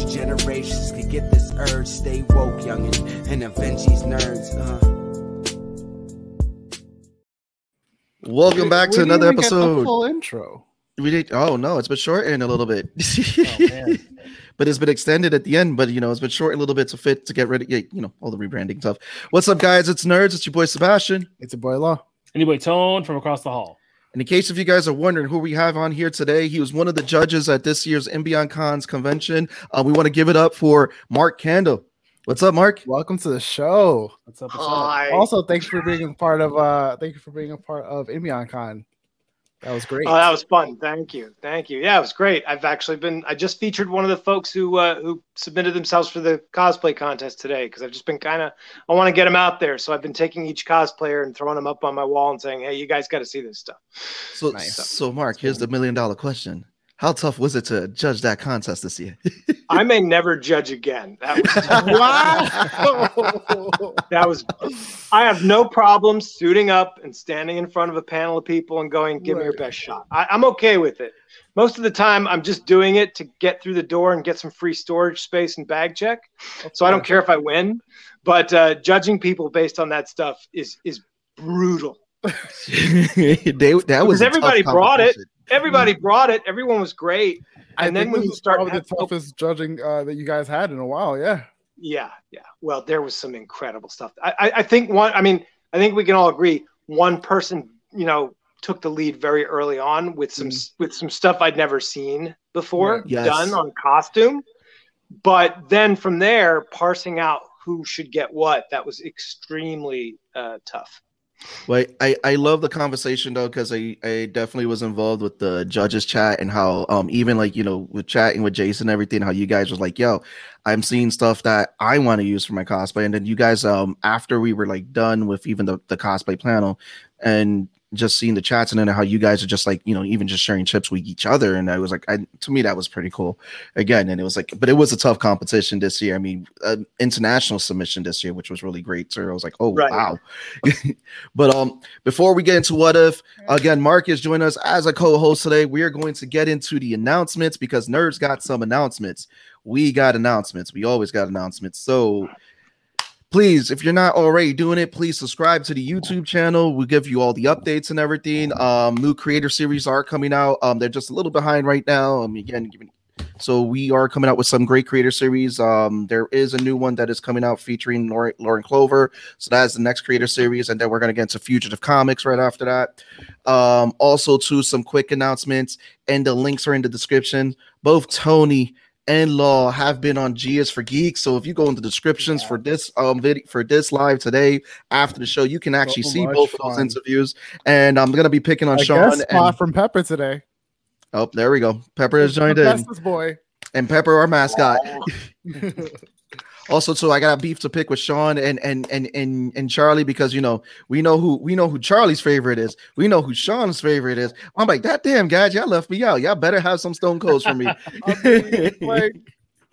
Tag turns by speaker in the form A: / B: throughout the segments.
A: future generations could get this urge. Stay woke, youngin', and avenge these nerds. Uh.
B: Welcome back
C: We
B: to
C: didn't
B: another
C: get the
B: episode.
C: Full intro.
B: We did. Oh no, it's been shortened a little bit,
C: Oh, man.
B: but it's been extended at the end. But you know, it's been short a little bit to fit to get rid of you know all the rebranding stuff. What's up, guys? It's nerds. It's your boy Sebastian.
C: It's your boy law.
D: Anyway, Tone from across the hall.
B: And in case if you guys are wondering who we have on here today, he was one of the judges at this year's Beyond Cons convention. Uh, we want to give it up for Mark Candle. What's up, Mark?
C: Welcome to the show.
D: What's up? What's up?
C: Also, thanks for being a part of uh thank you for being a part of Con. That was great.
E: Oh, that was fun. Thank you. Thank you. Yeah, it was great. I've actually been I just featured one of the folks who uh, who submitted themselves for the cosplay contest today because I've just been kind of I want to get them out there. So I've been taking each cosplayer and throwing them up on my wall and saying, "Hey, you guys got to see this stuff."
B: So,
C: Nice.
B: so Mark, here's the million dollar question: How tough was it to judge that contest this year?
E: I may never judge again. That was
C: wow.
E: that was I have no problem suiting up and standing in front of a panel of people and going, "Give me your best shot." I, I'm okay with it. Most of the time, I'm just doing it to get through the door and get some free storage space and bag check. So I don't care if I win, but uh, judging people based on that stuff is is brutal.
B: they, that was
E: everybody brought it. Everybody brought it. Everyone was great.
C: I
E: And then
C: think
E: when you start
C: probably the
E: having-
C: toughest judging uh, that you guys had in a while. Yeah.
E: Yeah, yeah. Well, there was some incredible stuff. I, I, I think one. I mean, I think we can all agree one person, you know, took the lead very early on with some with some stuff I'd never seen before
B: Yes.
E: done on costume. But then from there, parsing out who should get what, that was extremely uh, tough.
B: Well, I, I love the conversation though because I, I definitely was involved with the judges chat and how um even like you know with chatting with Jason and everything how you guys was like yo I'm seeing stuff that I want to use for my cosplay. And then you guys um after we were like done with even the, the cosplay panel and just seeing the chats and then how you guys are just like you know even just sharing chips with each other and I was like I to me that was pretty cool again and it was like but it was a tough competition this year I mean uh, international submission this year which was really great so I was like oh
E: Right.
B: wow but um, before we get into what if, again, Mark is joining us as a co-host today. We are going to get into the announcements because nerds got some announcements. We got announcements. We always got announcements. So please, if you're not already doing it, please subscribe to the YouTube channel. We'll give you all the updates and everything. Um, new creator series are coming out. Um, they're just a little behind right now. Um, again, so we are coming out with some great creator series. Um, there is a new one that is coming out featuring Lauren, Lauren Clover. So that's the next creator series, and then we're gonna get into Fugitive Comics right after that. Um, also, to some quick announcements, and the links are in the description. Both Tony and Law have been on G is for Geeks. So if you go into the descriptions for this um video for this live today after the show, you can actually
C: So
B: see
C: much
B: both of those interviews. And I'm gonna be picking on
C: A
B: Sean.
C: guest spot
B: And,
C: from Pepper today.
B: oh, there we go. Pepper has joined in,
C: boy.
B: and Pepper, our mascot. Also, too, I got a beef to pick with Sean and and and and and Charlie because you know we know who we know who Charlie's favorite is. We know who Sean's favorite is. I'm like that damn guys, y'all left me out. Y'all better have some Stone Codes for me.
C: Like,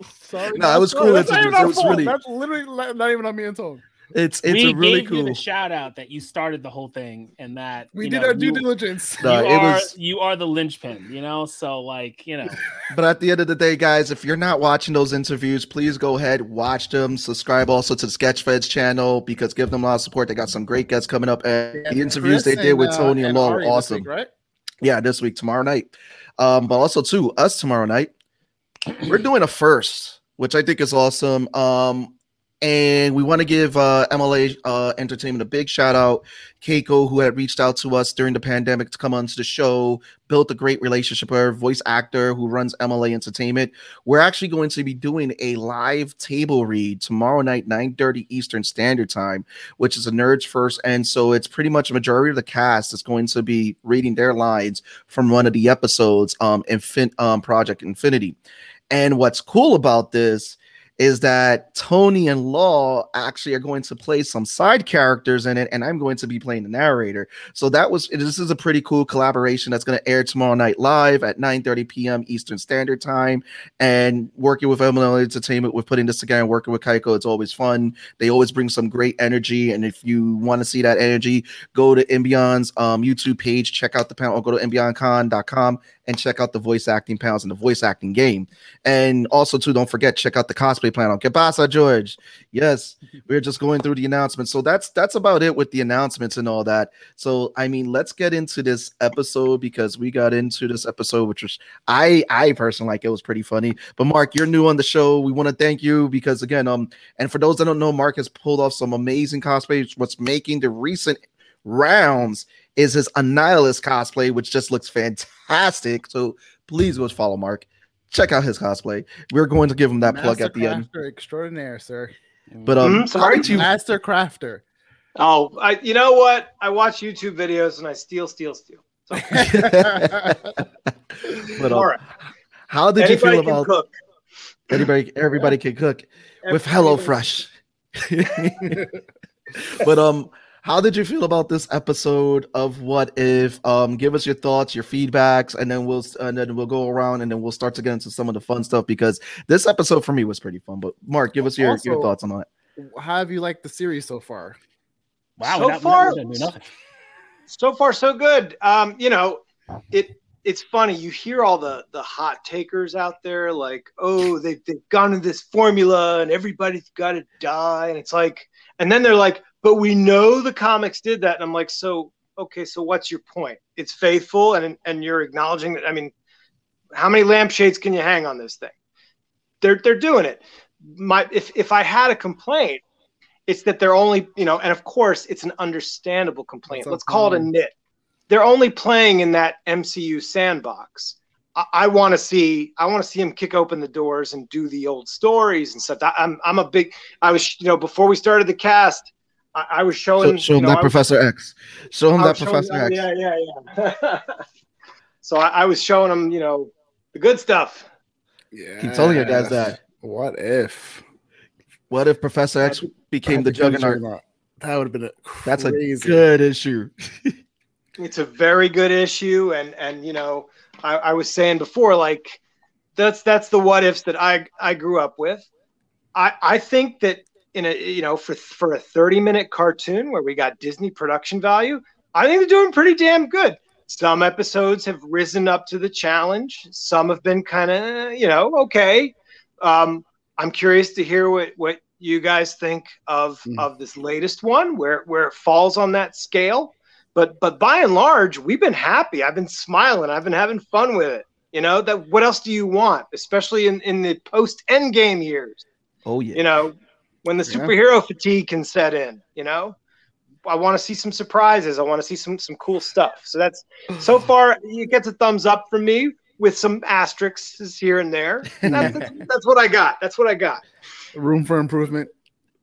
C: sorry.
B: It was cool.
C: That's not
B: interviews.
C: even
B: It was really-
C: That's literally not even on me and Tone.
B: It's it's
D: we
B: a really
D: gave you
B: cool.
D: the shout out that you started the whole thing and that
C: We
D: you
C: did
D: know,
C: our due
D: you,
C: diligence.
B: No,
D: you
B: it
D: are
B: was-
D: you are the linchpin, you know. So like you know,
B: But at the end of the day, guys, if you're not watching those interviews, please go ahead, watch them. Subscribe also to the Sketchfeds channel because give them a lot of support. They got some great guests coming up, and the interviews they
C: Chris
B: did with
C: uh,
B: Tony and Law were awesome.
C: week, right?
B: Yeah, this week, tomorrow night. Um, but also too, us tomorrow night, we're doing a first, which I think is awesome. Um, and we want to give uh, MLA uh, Entertainment a big shout out. Keiko, who had reached out to us during the pandemic to come onto the show, built a great relationship with her voice actor who runs MLA Entertainment. We're actually going to be doing a live table read tomorrow night, 9:30 Eastern Standard Time, which is a Nerds First. And so it's pretty much a majority of the cast is going to be reading their lines from one of the episodes, um, Infin- um, Project Infinity. And what's cool about this is that Tony and Law actually are going to play some side characters in it, and I'm going to be playing the narrator. So that was this is a pretty cool collaboration that's going to air tomorrow night live at 9:30 p.m. Eastern Standard Time. And working with MLL Entertainment with putting this together and working with Kaiko, it's always fun. They always bring some great energy, and if you want to see that energy, go to Embion's um, YouTube page, check out the panel, or go to embioncon.com and check out the voice acting panels and the voice acting game. And also, too, don't forget check out the cosplay panel. Que pasa, George? Yes, we're just going through the announcements. So that's that's about it with the announcements and all that. So I mean, let's get into this episode because we got into this episode, which was I I personally like it was pretty funny. But Mark, you're new on the show. We want to thank you because again, um, and for those that don't know, Mark has pulled off some amazing cosplays. What's making the recent rounds is his Annihilus cosplay, which just looks fantastic. So please go follow Mark. Check out his cosplay. We're going to give him that plug at the end.
C: Crafter extraordinaire, sir.
B: But um,
E: Mhm, sorry?
B: how did you?
C: Master crafter.
E: Oh, I, you know what? I watch YouTube videos and I steal, steal, steal. So,
B: but
E: all
B: um,
E: right.
B: how did you feel about
E: cook.
B: everybody? Everybody can cook with
E: Everybody-
B: HelloFresh. but um, how did you feel about this episode of What If? Um, give us your thoughts, your feedbacks, and then we'll and then we'll go around and then we'll start to get into some of the fun stuff because this episode for me was pretty fun. But Mark, give us your, your thoughts on that.
C: How have you liked the series so far?
D: Wow,
E: So
D: we're not-
E: far-
D: not gonna do nothing.
E: so far so good um you know it it's funny you hear all the the hot takers out there like oh they've, they've gone to this formula and everybody's got to die and it's like and then they're like but we know the comics did that. And i'm like so okay so what's your point? It's faithful and and you're acknowledging that i mean how many lampshades can you hang on this thing? They're they're doing it. My if if i had a complaint it's that they're only you know and of course it's an understandable complaint.
C: That's
E: let's call it a nit. They're only playing in that mcu sandbox. I, I want to see i want to see him kick open the doors and do the old stories and stuff. I, i'm i'm a big i was you know before we started the cast i, I was
B: Show,
E: showing
B: show
E: you
B: him
E: know,
B: that
E: I was-
B: Professor X. Show him that Professor
E: oh,
B: X.
E: yeah yeah yeah so I, I was showing him you know the good stuff
C: Yeah.
B: Keep telling you guys that.
C: What if
B: What if Professor X became the Juggernaut?
C: That would have been a
B: That's a good issue.
E: it's a very good issue and and you know I, I was saying before like that's that's the what ifs that i i grew up with i i think that in a you know for for a 30 minute cartoon where we got disney production value i think they're doing pretty damn good. Some episodes have risen up to the challenge. Some have been kind of you know okay. Um i'm curious to hear what what you guys think of
C: Mm.
E: of this latest one where where it falls on that scale. But but by and large we've been happy. I've been smiling. I've been having fun with it. You know that what else do you want especially in in the post end game years?
B: Oh yeah.
E: you know when the
C: Yeah.
E: superhero fatigue can set in you know i want to see some surprises i want to see some some cool stuff so that's so far it gets a thumbs up from me with some asterisks here and there that's, that's, that's what i got that's what i got
C: room for improvement.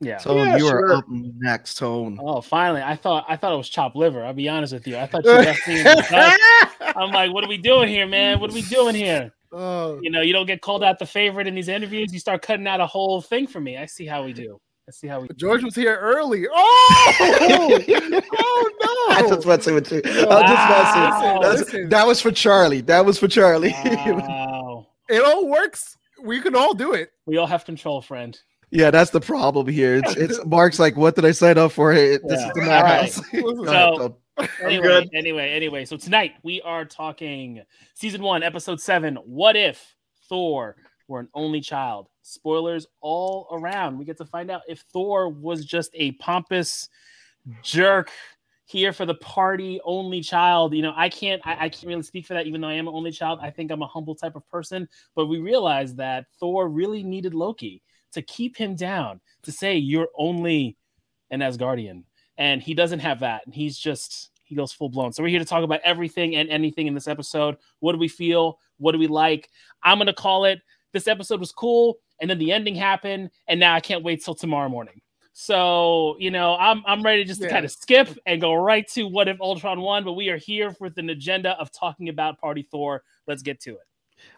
D: Yeah.
B: Tone,
E: Yeah,
B: you
E: sure.
B: are up next, Tone.
D: Oh, finally! I thought I thought it was chopped liver. I'll be honest with you. I thought you left me. In the. I'm like, what are we doing here, man? What are we doing here?
C: Oh,
D: You know, you don't get called out the favorite in these interviews. You start cutting out a whole thing for me. I see how we do. I see how we.
C: George was here early. Oh, oh no!
B: I just messing with you. I
D: Wow.
B: just messing. That's-
C: Listen.
B: that was for Charlie. That was for Charlie.
D: Wow.
C: It all works. We can all do it.
D: we all have control, friend.
B: yeah, that's the problem here. It's, it's Mark's like, what did I sign up for? Hey, this
D: Yeah.
B: is the
D: All
B: madhouse.
C: Listen,
D: So-
B: Tone.
D: Anyway, anyway, anyway. So tonight we are talking season one, episode seven. What if Thor were an only child? Spoilers all around. We get to find out if Thor was just a pompous jerk here for the party only child. You know, I can't I, I can't really speak for that, even though I am an only child. I think I'm a humble type of person, but we realize that Thor really needed Loki to keep him down, to say you're only an Asgardian and he doesn't have that. And he's just he goes full blown. So we're here to talk about everything and anything in this episode. What do we feel? What do we like? I'm gonna call it this episode was cool and then the ending happened and now i can't wait till tomorrow morning. So you know i'm i'm ready just to kind of skip and go right to what if ultron won but we are here with an agenda of talking about party thor. Let's get to it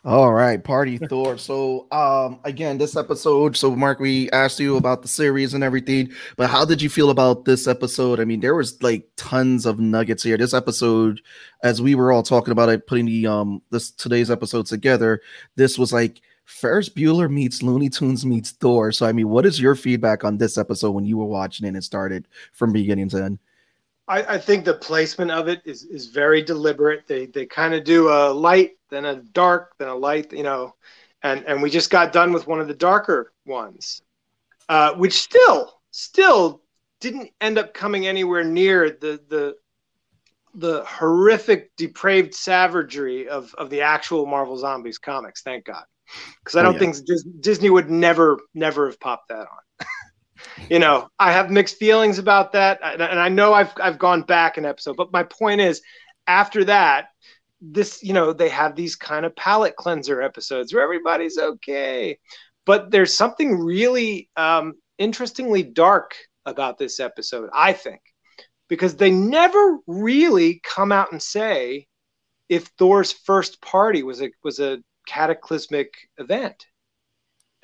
B: All right, party Thor. So, um, again, this episode. So, Mark, we asked you about the series and everything, but how did you feel about this episode? I mean, there was like tons of nuggets here. This episode, as we were all talking about it, putting the um this today's episode together, this was like Ferris Bueller meets Looney Tunes meets Thor. So, I mean, what is your feedback on this episode when you were watching it and started from beginning to end?
E: I, I think the placement of it is is very deliberate. They they kind of do a light, then a dark, then a light, you know, and and we just got done with one of the darker ones, uh, which still still didn't end up coming anywhere near the the the horrific depraved savagery of of the actual Marvel Zombies comics. Thank God, because I
B: Oh,
E: don't
B: yeah.
E: think Dis- Disney would never never have popped that on. you know, I have mixed feelings about that, and I know I've I've gone back an episode, but my point is, after that, this you know they have these kind of palate cleanser episodes where everybody's okay, but there's something really um, interestingly dark about this episode, I think, because they never really come out and say if Thor's first party was a was a cataclysmic event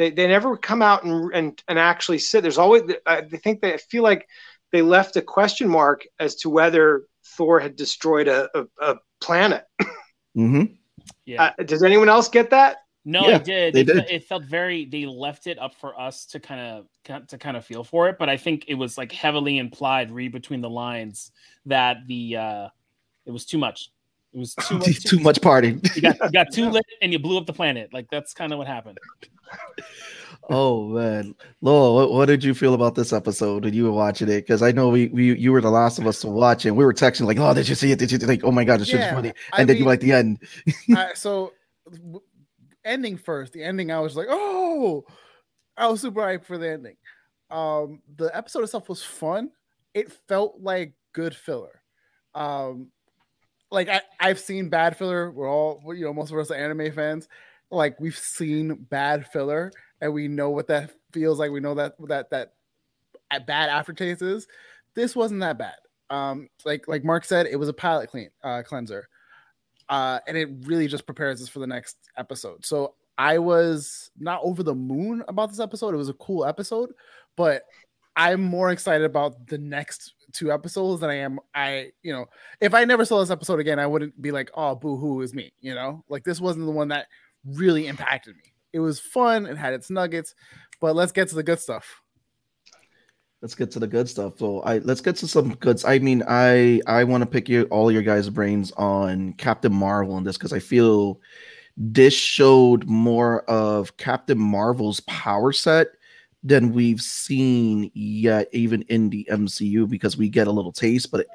E: they, they never come out and, and and actually sit. There's always I think they feel like they left a question mark as to whether Thor had destroyed a, a, a planet.
B: Mm-hmm.
D: Yeah.
E: Uh, does anyone else get that?
D: No,
B: Yeah,
D: I did.
B: they
D: It,
B: did.
D: it felt very. They left it up for us to kind of to kind of feel for it, but I think it was like heavily implied, read between the lines, that the uh it was too much. It was too much.
B: Too much party.
D: You got you got too lit and you blew up the planet. Like that's kind of what happened.
B: Oh man, Lowell, what, what did you feel about this episode when you were watching it? Because I know we, we you were the last of us to watch it. And we were texting like, "Oh, did you see it? Did you like? Oh my god, this shit's
C: Yeah,
B: funny!"
C: I
B: And then you
C: mean-
B: like the end.
C: I- so ending first the ending i was like oh i was super hyped for the ending um the episode itself was fun it felt like good filler um like I, i've seen bad filler. We're all you know most of us are anime fans. Like we've seen bad filler and we know what that feels like. We know that that that bad aftertaste is. This wasn't that bad. Um like like mark said it was a palate clean uh cleanser. Uh, and it really just prepares us for the next episode. So I was not over the moon about this episode. It was a cool episode, but I'm more excited about the next two episodes than I am. I, you know, if I never saw this episode again, I wouldn't be like, oh, boo hoo is me, you know, like this wasn't the one that really impacted me. It was fun, it had its nuggets, but let's get to the good stuff.
B: Let's get to the good stuff. So I let's get to some goods. I mean, I I want to pick your all your guys' brains on Captain Marvel in this because I feel this showed more of Captain Marvel's power set than we've seen yet, even in the MCU, because we get a little taste, but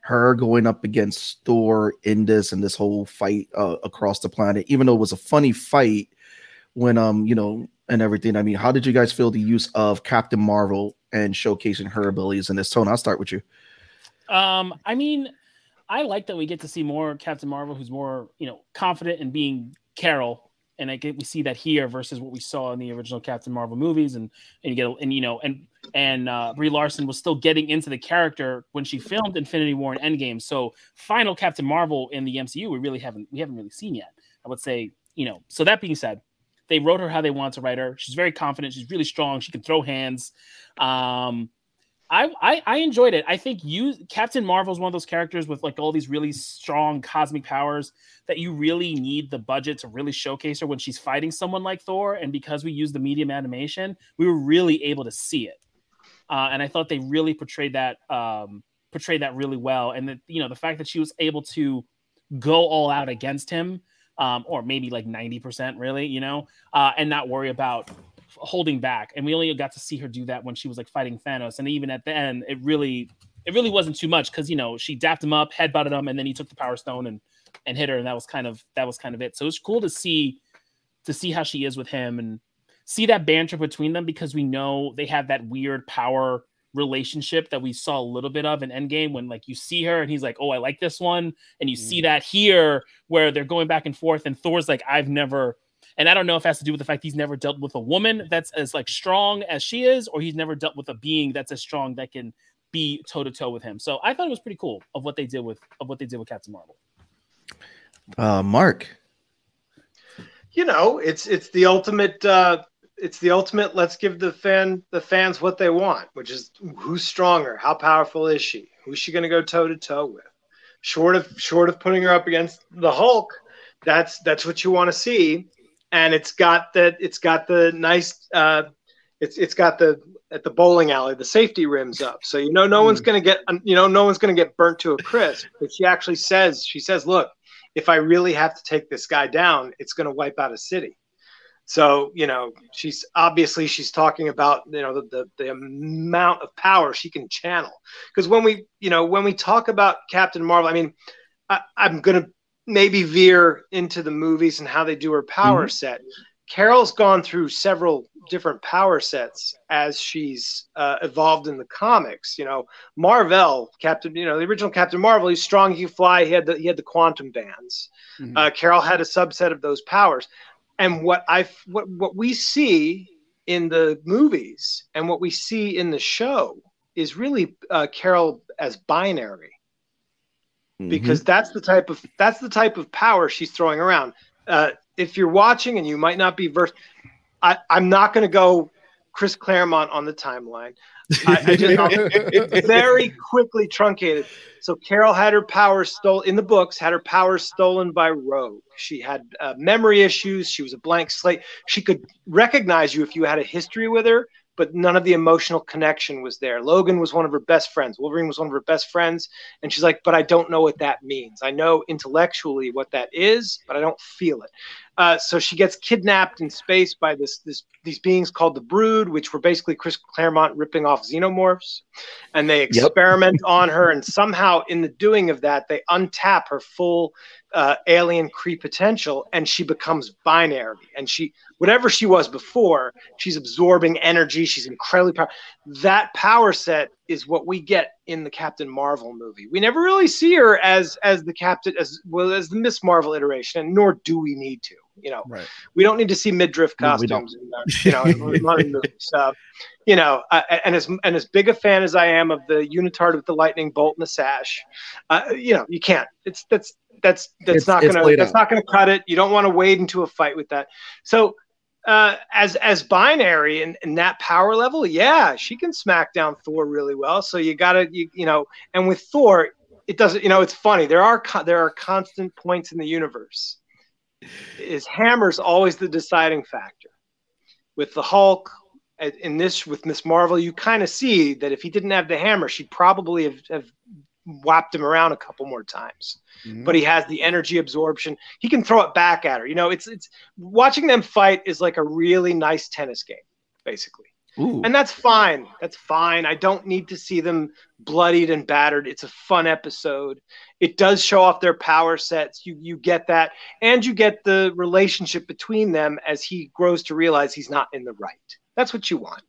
B: her going up against Thor in this and this whole fight uh, across the planet, even though it was a funny fight when um, you know, and everything. I mean, how did you guys feel the use of Captain Marvel and showcasing her abilities in this tone? I'll start with you.
D: Um, I mean, I like that we get to see more Captain Marvel, who's more you know confident in being Carol, and I get we see that here versus what we saw in the original Captain Marvel movies, and and you get and you know and and uh, Brie Larson was still getting into the character when she filmed Infinity War and Endgame. So final Captain Marvel in the MCU, we really haven't we haven't really seen yet. I would say you know. So that being said, they wrote her how they want to write her. She's very confident. She's really strong. She can throw hands. Um, I, I I enjoyed it. I think you Captain Marvel is one of those characters with like all these really strong cosmic powers that you really need the budget to really showcase her when she's fighting someone like Thor. And because we used the medium animation, we were really able to see it. Uh, and I thought they really portrayed that um, portrayed that really well. And that you know the fact that she was able to go all out against him, um, or maybe like ninety percent, really, you know, uh, and not worry about holding back. And we only got to see her do that when she was like fighting Thanos. And even at the end, it really it really wasn't too much because you know she dapped him up, headbutted him, and then he took the Power Stone and and hit her, and that was kind of that was kind of it. So it's cool to see to see how she is with him and see that banter between them because we know they have that weird power relationship that we saw a little bit of in Endgame when like you see her and he's like, "Oh, I like this one," and you see mm. that here where they're going back and forth, and Thor's like, "I've never." And I don't know if it has to do with the fact he's never dealt with a woman that's as like strong as she is, or he's never dealt with a being that's as strong that can be toe to toe with him. So I thought it was pretty cool of what they did with of what they did with Captain Marvel.
B: Uh, Mark.
E: you know, it's it's the ultimate. Uh, it's the ultimate. Let's give the fan the fans what they want, which is who's stronger, how powerful is she, who's she going to go toe to toe with. Short of short of putting her up against the Hulk, that's that's what you want to see, and it's got that it's got the nice. Uh, it's it's got the at the bowling alley the safety rims up. So you know no one's going to get you know no one's going to get burnt to a crisp but she actually says she says look if i really have to take this guy down it's going to wipe out a city. So you know she's obviously she's talking about you know the, the, the amount of power she can channel. Because when we you know when we talk about captain marvel i mean I, i'm going to maybe veer into the movies and how they do her power mm-hmm. set Carol's gone through several different power sets as she's uh, evolved in the comics. You know, Marvel, Captain, you know, the original Captain Marvel, he's strong, he can fly, he had the he had the quantum bands. Mm-hmm. Uh, Carol had a subset of those powers, and what I what what we see in the movies and what we see in the show is really uh, Carol as binary. Mm-hmm. Because that's the type of that's the type of power she's throwing around. Uh, if you're watching and you might not be versed, I, I'm not going to go Chris Claremont on the timeline. I, I just, it's very quickly truncated. So Carol had her powers stolen in the books. Had her powers stolen by Rogue. She had uh, memory issues. She was a blank slate. She could recognize you if you had a history with her, but none of the emotional connection was there. Logan was one of her best friends. Wolverine was one of her best friends. And she's like, but I don't know what that means. I know intellectually what that is, but I don't feel it. Uh, so she gets kidnapped in space by this, this these beings called the Brood, which were basically Chris Claremont ripping off xenomorphs, and they experiment yep. on her. And somehow, in the doing of that, they untap her full uh, alien Kree potential, and she becomes binary. And she, whatever she was before, she's absorbing energy. She's incredibly powerful. That power set is what we get in the Captain Marvel movie. We never really see her as as the Captain as well as the Miss Marvel iteration, and nor do we need to. You know,
B: right.
E: we don't need to see midriff costumes. No, in, you know, in movies. Uh, you know, uh, and as and as big a fan as I am of the unitard with the lightning bolt and the sash, uh, you know, you can't. It's that's that's that's it's, not gonna that's out. not gonna cut it. You don't want to wade into a fight with that. So uh, as as binary and, and that power level, yeah, she can smack down Thor really well. So you gotta you, you know, and with Thor, it doesn't. You know, it's funny. There are there are constant points in the universe is hammer's always the deciding factor. With the Hulk, in this with Miss Marvel, you kind of see that if he didn't have the hammer, she'd probably have, have whapped him around a couple more times. Mm-hmm. But he has the energy absorption. He can throw it back at her. You know, it's it's watching them fight is like a really nice tennis game, basically. Ooh. And that's fine. That's fine. I don't need to see them bloodied and battered. It's a fun episode. It does show off their power sets. You you get that, and you get the relationship between them as he grows to realize he's not in the right. That's what you want.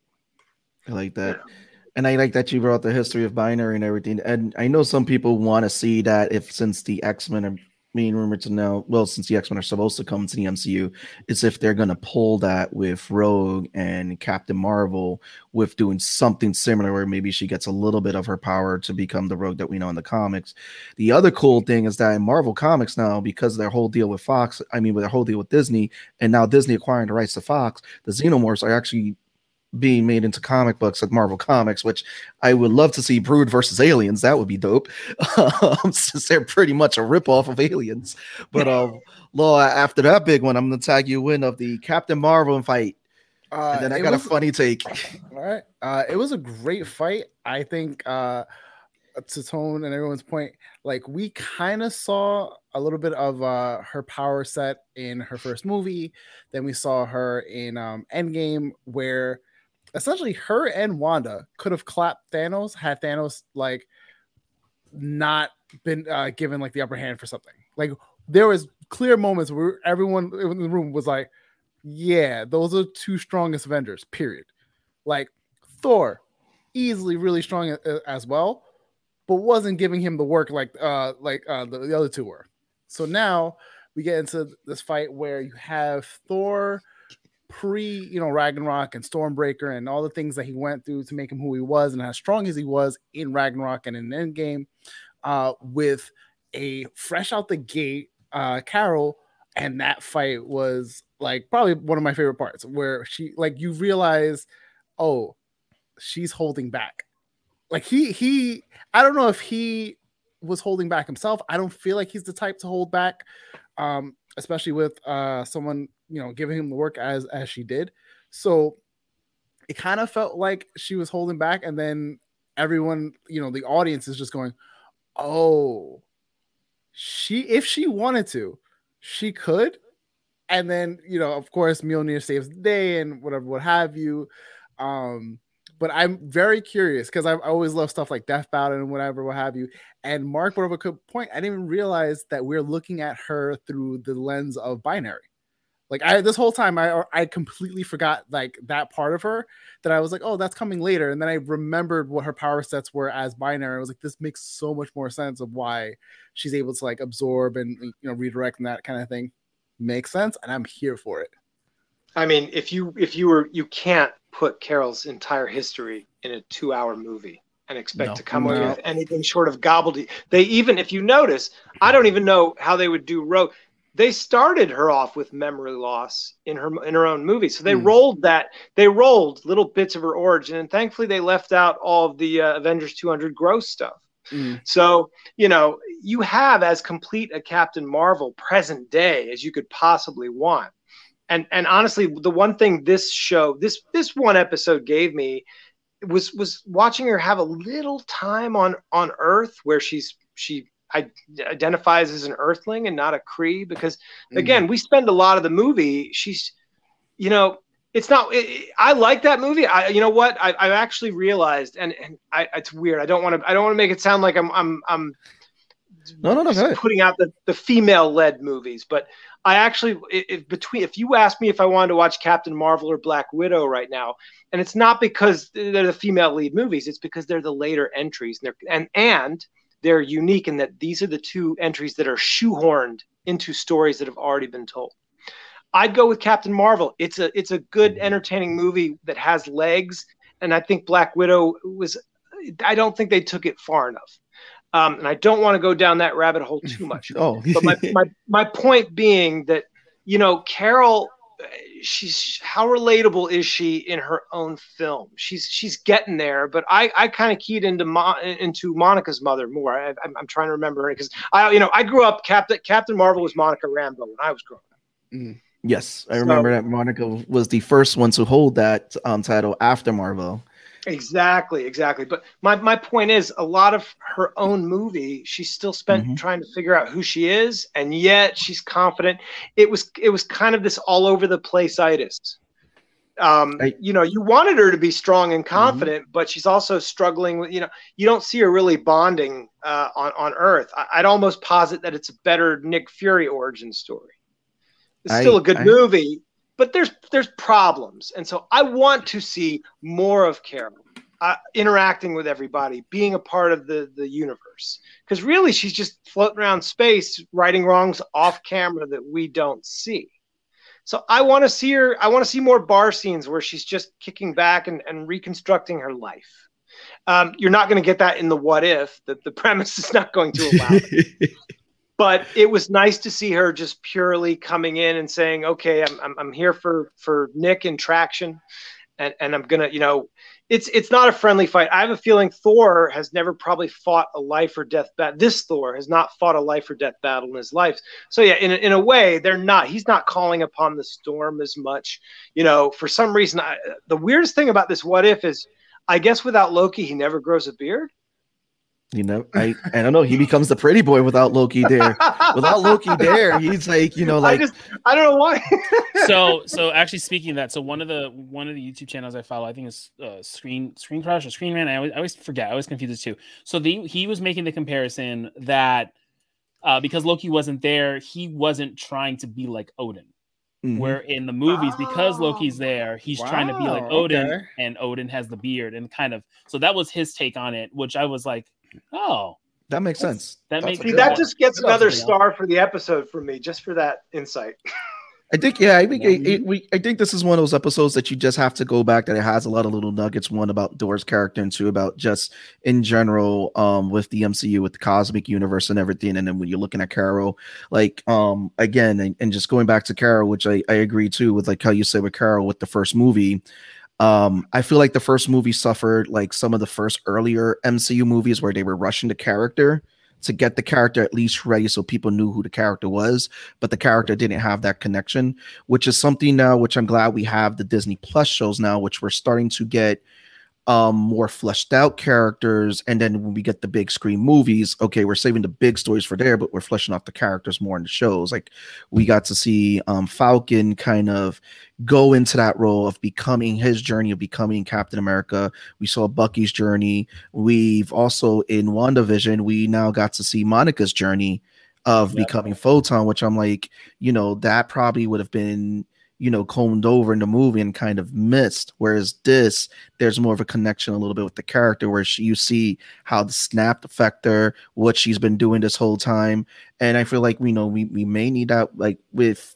B: I like that. Yeah. And I like that you brought the history of binary and everything. And I know some people want to see that if since the X Men are being rumored to know, well, since the X Men are supposed to come to the MCU, is if they're going to pull that with Rogue and Captain Marvel with doing something similar, where maybe she gets a little bit of her power to become the Rogue that we know in the comics. The other cool thing is that in Marvel Comics now, because their whole deal with Fox, I mean, with their whole deal with Disney, and now Disney acquiring the rights to Fox, the Xenomorphs are actually being made into comic books like Marvel Comics, which I would love to see Brood versus Aliens. That would be dope, um, since they're pretty much a ripoff of Aliens. But uh, Law, after that big one, I'm gonna tag you in of the Captain Marvel fight. Uh, and then I got was, a funny take.
C: All right, uh, it was a great fight. I think uh, to Tone and everyone's point, like we kind of saw a little bit of uh, her power set in her first movie. Then we saw her in um, Endgame, where essentially her and Wanda could have clapped Thanos had Thanos like not been uh, given like the upper hand for something. Like there was clear moments where everyone in the room was like, "Yeah, those are two strongest Avengers." Period. Like Thor, easily really strong uh, as well, but wasn't giving him the work like uh like uh, the, the other two were. So now we get into this fight where you have Thor pre, you know, Ragnarok and Stormbreaker and all the things that he went through to make him who he was and as strong as he was in Ragnarok and in Endgame, uh, with a fresh out the gate uh, Carol, and that fight was like probably one of my favorite parts where she like you realize, oh, she's holding back. Like he he I don't know if he was holding back himself. I don't feel like he's the type to hold back. Um, especially with uh someone, you know, giving him the work as as she did. So it kind of felt like she was holding back and then everyone, you know, the audience is just going, "Oh, she if she wanted to, she could." And then, you know, of course, Mjolnir saves the day and whatever, what have you. Um, but I'm very curious because I always love stuff like Death Battle and whatever, what have you. And Mark brought up a good point. I didn't even realize that we're looking at her through the lens of binary. Like I this whole time I uh, I completely forgot like that part of her that I was like, oh, that's coming later. And then I remembered what her power sets were as binary. I was like, this makes so much more sense of why she's able to like absorb and you know redirect and that kind of thing. Makes sense, and I'm here for it.
E: I mean, if you if you were you can't put Carol's entire history in a two hour movie and expect
B: No.
E: to come
C: No.
E: away with anything short of gobbledygook. They even, if you notice, I don't even know how they would do Rogue. They started her off with memory loss in her in her own movie, so they
C: Hmm.
E: rolled that. They rolled little bits of her origin, and thankfully they left out all of the uh, Avengers 200 gross stuff.
C: Mm.
E: So, you know, you have as complete a Captain Marvel present day as you could possibly want. And and honestly, the one thing this show, this this one episode gave me was was watching her have a little time on on Earth where she's she I, identifies as an Earthling and not a Kree because
C: Mm.
E: again, we spend a lot of the movie. She's, you know, it's not. It, I like that movie. I, you know what? I, I've actually realized, and and I, it's weird. I don't want to. I don't want to make it sound like I'm I'm I'm
B: No, no, no,
E: putting out the, the female led movies, but I actually if, between if you ask me if I wanted to watch Captain Marvel or Black Widow right now, and it's not because they're the female lead movies, it's because they're the later entries, and they're and and they're unique in that these are the two entries that are shoehorned into stories that have already been told. I'd go with Captain Marvel. It's a it's a good mm-hmm. entertaining movie that has legs, and I think Black Widow was. I don't think they took it far enough, um, and I don't want to go down that rabbit hole too much.
B: Oh,
E: but my, my my point being that you know Carol, she's how relatable is she in her own film? She's she's getting there, but I I kind of keyed into Mo- into Monica's mother more. I, I'm, I'm trying to remember her because I you know I grew up Captain Captain Marvel was Monica Rambeau when I was growing up.
B: yes, I
E: So-
B: remember that Monica was the first one to hold that um, title after Marvel.
E: Exactly, exactly. But my, my point is, a lot of her own movie, she still spent
B: Mhm.
E: trying to figure out who she is, and yet she's confident. It was it was kind of this all over the place itis. Um,
B: I-
E: you know, you wanted her to be strong and confident, but she's also struggling with. You know, you don't see her really bonding uh, on on Earth. I, I'd almost posit that it's a better Nick Fury origin story. It's still a good
B: I-
E: movie, but there's there's problems, and so I want to see more of Carol uh, interacting with everybody, being a part of the the universe. Because really, she's just floating around space, righting wrongs off camera that we don't see. So I want to see her. I want to see more bar scenes where she's just kicking back and, and reconstructing her life. Um, you're not going to get that in the what if. The, the premise is not going to allow it but it was nice to see her just purely coming in and saying, "Okay, I'm I'm, I'm here for for Nick and traction, and and I'm gonna, you know, it's it's not a friendly fight. I have a feeling Thor has never probably fought a life or death battle. This Thor has not fought a life or death battle in his life. So yeah, in in a way, they're not. He's not calling upon the storm as much. You know, for some reason, I, the weirdest thing about this what if is, I guess without Loki, he never grows a beard.
B: You know, I I don't know. He becomes the pretty boy without Loki there. Without Loki there, he's like you know, like
E: I just I don't know why.
D: so so actually speaking of that so one of the one of the youtube channels i follow i think is uh, screen screen crush or screen man I always, I always forget i always confuse the two so the he was making the comparison that uh, because loki wasn't there he wasn't trying to be like odin
B: mhm.
D: where in the movies because
E: Oh,
D: loki's there he's trying to be like odin
C: okay.
D: and odin has the beard and kind of so that was his take on it which i was like oh
B: that makes
D: That's-
B: sense.
D: that
B: That's
D: makes
E: See, that
B: one.
E: just gets
D: Good
E: another star for the episode for me, just for that insight.
B: I think yeah, I think it, it, we I think this is one of those episodes that you just have to go back that it has a lot of little nuggets. One about Thor's character, and two about just in general um with the MCU, with the cosmic universe and everything. And then when you're looking at Carol, like um again, and, and just going back to Carol, which I I agree too with like how you said with Carol with the first movie. Um, I feel like the first movie suffered like some of the first earlier MCU movies where they were rushing the character to get the character at least ready so people knew who the character was, but the character didn't have that connection, which is something now which I'm glad we have the Disney Plus shows now, which we're starting to get um more fleshed out characters and then when we get the big screen movies okay we're saving the big stories for there but we're fleshing out the characters more in the shows. Like we got to see um falcon kind of go into that role of becoming his journey of becoming captain america. We saw bucky's journey. We've also in wandavision we now got to see monica's journey of
D: Yeah.
B: becoming photon which i'm like you know that probably would have been you know combed over in the movie and kind of missed. Whereas this there's more of a connection a little bit with the character where she, you see how the snap affect her what she's been doing this whole time. And i feel like we know we, we may need that like with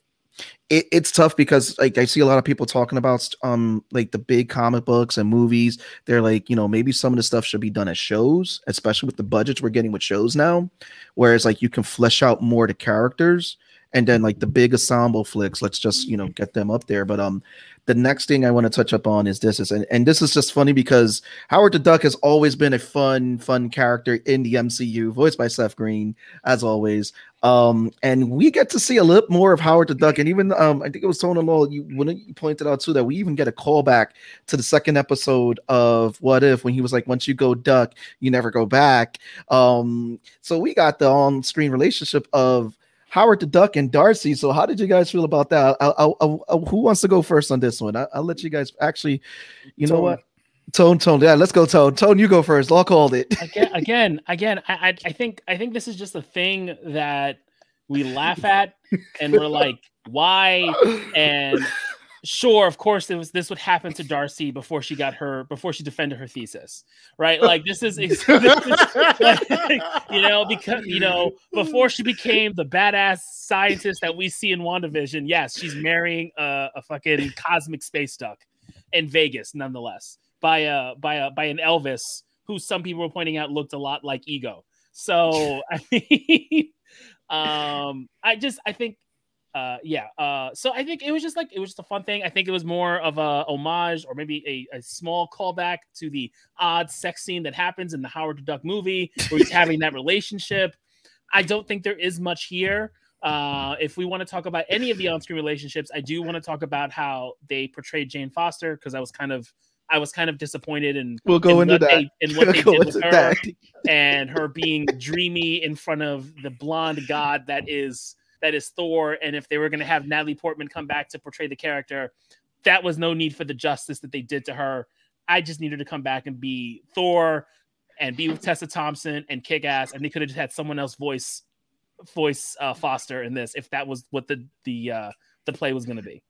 B: it, it's tough because like i see a lot of people talking about um like the big comic books and movies. They're like you know maybe some of the stuff should be done as shows especially with the budgets we're getting with shows now whereas like you can flesh out more the characters and then like the big ensemble flicks let's just you know get them up there. But um the next thing i want to touch up on is this is and, and this is just funny because howard the duck has always been a fun fun character in the mcu voiced by seth green as always. Um and we get to see a little more of howard the duck and even um i think it was tony law you when you pointed out too that we even get a callback to the second episode of what if when he was like once you go duck you never go back. Um so we got the on-screen relationship of Howard the Duck and Darcy. So, how did you guys feel about that? I, I, I, I- who wants to go first on this one? I, will let you guys actually. You know what? Tone, Tone. Yeah, let's go, Tone. Tone, you go first. Law called it.
D: again, again, again. I, I, I think, I think this is just a thing that we laugh at, and we're like, why? And sure, of course, it was this would happen to Darcy before she got her before she defended her thesis, right? Like this is, this is you know, because you know, before she became the badass scientist that we see in WandaVision, yes, she's marrying a, a fucking cosmic space duck in Vegas, nonetheless, by a by a by an Elvis who some people were pointing out looked a lot like Ego. So I mean, um, I just I think uh yeah uh so i think it was just like it was just a fun thing i think it was more of a homage or maybe a, a small callback to the odd sex scene that happens in the howard the duck movie where he's having that relationship i don't think there is much here uh if we want to talk about any of the on-screen relationships i do want to talk about how they portrayed jane foster because i was kind of i was kind of disappointed and
B: We'll go
D: in
B: into
D: what
B: that.
D: they, in what they did with her
B: that.
D: and her being dreamy in front of the blonde god that is that is Thor. And if they were going to have Natalie Portman come back to portray the character, that was no need for the justice that they did to her. I just needed to come back and be Thor and be with Tessa Thompson and kick ass, and they could have just had someone else voice voice uh, Foster in this if that was what the the uh, the play was going to be.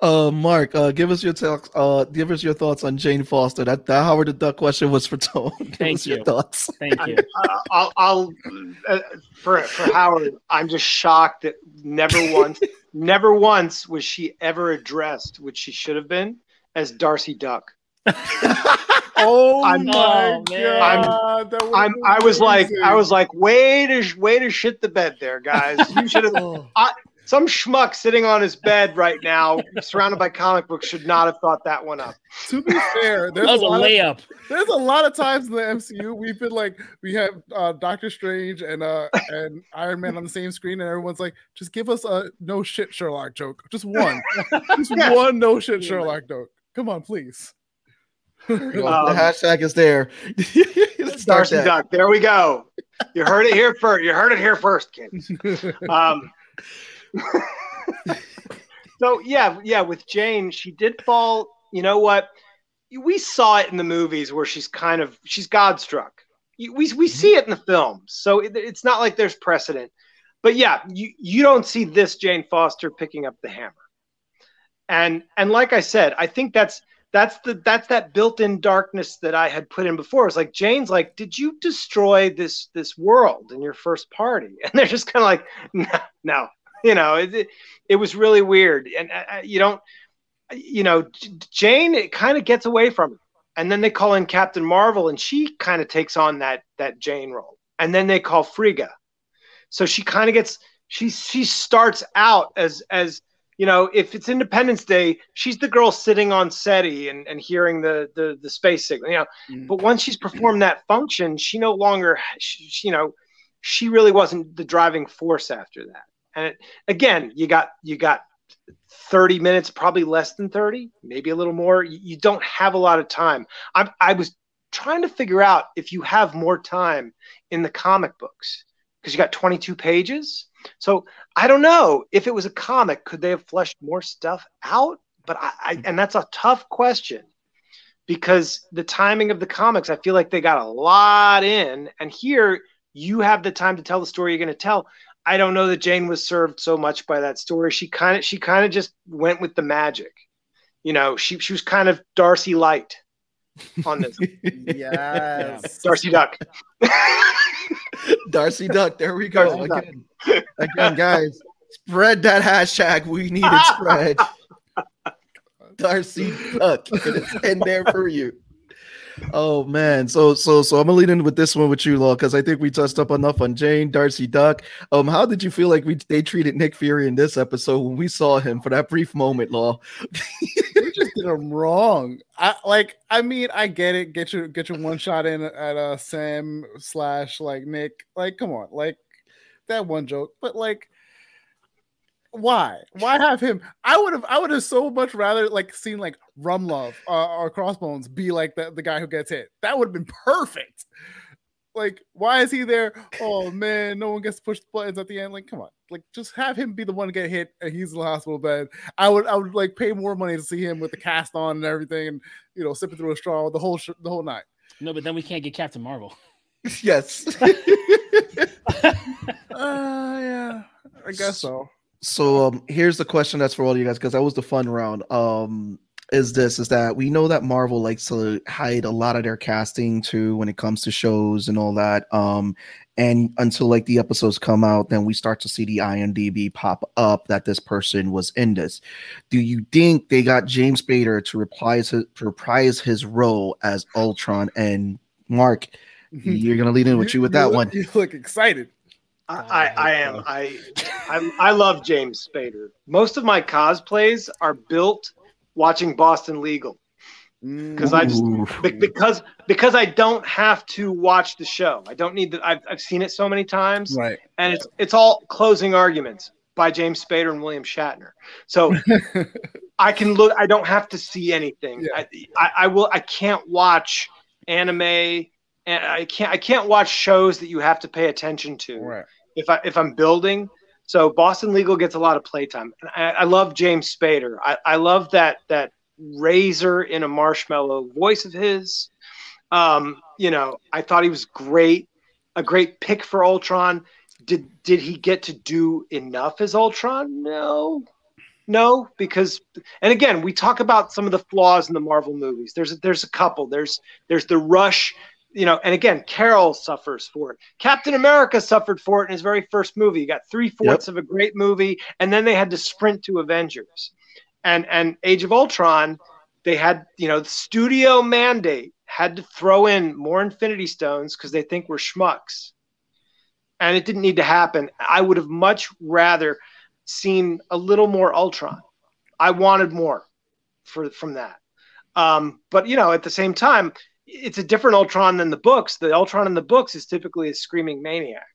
B: Uh, Mark, uh, give us your talks. Uh, give us your thoughts on Jane Foster. That, that Howard the Duck question was for Tone. give
D: Thank
B: us your
D: you.
B: thoughts.
D: Thank you.
E: I'll, I'll uh, for for Howard. I'm just shocked that never once, never once was she ever addressed, which she should have been, as Darcy Duck.
C: Oh
E: I'm-
C: my
D: Oh,
C: god! that would've
E: I'm. I was like. I was like, way to way to shit the bed there, guys. You should have. Some schmuck sitting on his bed right now, surrounded by comic books, should not have thought that one up.
C: to be fair, there's
D: That
C: a
D: was a
C: lot of
D: layup.
C: there's a lot of times in the MCU we've been like we have uh Doctor Strange and uh and Iron Man on the same screen and everyone's like just give us a no shit Sherlock joke just one just
E: Yeah.
C: one no shit Sherlock joke come on please
B: the
E: Um,
B: hashtag is there. Start
E: Darcy
B: that.
E: Duck. There we go. You heard it here first. You heard it here first, kids. Um, so yeah, yeah. With Jane, she did fall. You know what? We saw it in the movies where she's kind of she's godstruck. We we see it in the films, so it, it's not like there's precedent. But yeah, you you don't see this Jane Foster picking up the hammer. And and like I said, I think that's that's the that's that built-in darkness that I had put in before. It's like Jane's like, did you destroy this this world in your first party? And they're just kind of like, no, no, you know, it, it was really weird, and uh, you don't, you know, Jane it kind of gets away from it, and then they call in Captain Marvel, and she kind of takes on that that Jane role, and then they call Frigga, so she kind of gets she she starts out as as you know, if it's Independence Day, she's the girl sitting on SETI and, and hearing the, the the space signal. You know, mm. but once she's performed that function, she no longer, she, you know, she really wasn't the driving force after that. And it, again, you got you got 30 minutes, probably less than 30, maybe a little more. You, don't have a lot of time. I, I was trying to figure out if you have more time in the comic books because you got 22 pages so I don't know if it was a comic, could they have fleshed more stuff out? But I, I and that's a tough question because the timing of the comics, I feel like they got a lot in, and here you have the time to tell the story you're going to tell. I don't know that Jane was served so much by that story. She kind of she kind of just went with the magic. You know, she she was kind of Darcy Light on this.
C: yes.
E: Darcy Duck.
B: Darcy Duck. There we go. Again, again, guys, spread that hashtag. We need it spread. Darcy Duck. It's in there for you. Oh man, so so so I'm gonna lead in with this one with you, Law, because I think we touched up enough on Jane, Darcy Duck. Um, how did you feel like we they treated Nick Fury in this episode when we saw him for that brief moment, Law?
C: we just did him wrong. I like. I mean, I get it. Get your get your one shot in at uh Sam slash like Nick. Like, come on, like that one joke, but like why? Why have him? I would have. I would have so much rather like seen like Rumlow uh, or Crossbones be like the, the guy who gets hit. That would have been perfect. Like, why is he there? Oh man, no one gets to push the buttons at the end. Like, come on, like just have him be the one to get hit and he's in the hospital bed. I would, I would like pay more money to see him with the cast on and everything, and you know, sipping through a straw the whole sh- the whole night.
D: No, but then we can't get Captain Marvel.
B: yes.
C: uh, yeah, I guess so.
B: So um, here's the question that's for all of you guys because that was the fun round. Um, is this is that we know that Marvel likes to hide a lot of their casting too when it comes to shows and all that. Um, and until like the episodes come out, then we start to see the IMDb pop up that this person was in this. Do you think they got James Spader to reprise his, to reprise his role as Ultron? And Mark, you're gonna lead in with you with that
C: you
B: one.
C: You look excited.
E: Oh, I, I, am. I, I I love James Spader. Most of my cosplays are built watching Boston Legal mm. because I just because because I don't have to watch the show. I don't need that. I've I've seen it so many times,
C: Right.
E: and it's it's all closing arguments by James Spader and William Shatner. So I can look. I don't have to see anything.
C: Yeah.
E: I, I I will. I can't watch anime, and I can't I can't watch shows that you have to pay attention to
C: Right.
E: If I if I'm building. So Boston Legal gets a lot of playtime. I, I love James Spader. I, I love that that razor in a marshmallow voice of his. Um, you know, I thought he was great, a great pick for Ultron. Did did he get to do enough as Ultron? No. No, because and again, we talk about some of the flaws in the Marvel movies. There's there's a couple. There's there's the rush you know, and again, Carol suffers for it. Captain America suffered for it in his very first movie. You got three fourths of a great movie, and then they had to sprint to Avengers. And and Age of Ultron, they had, you know, the studio mandate had to throw in more Infinity Stones because they think we're schmucks. And it didn't need to happen. I would have much rather seen a little more Ultron. I wanted more for from that. Um, but you know, at the same time, it's a different Ultron than the books. The Ultron in the books is typically a screaming maniac.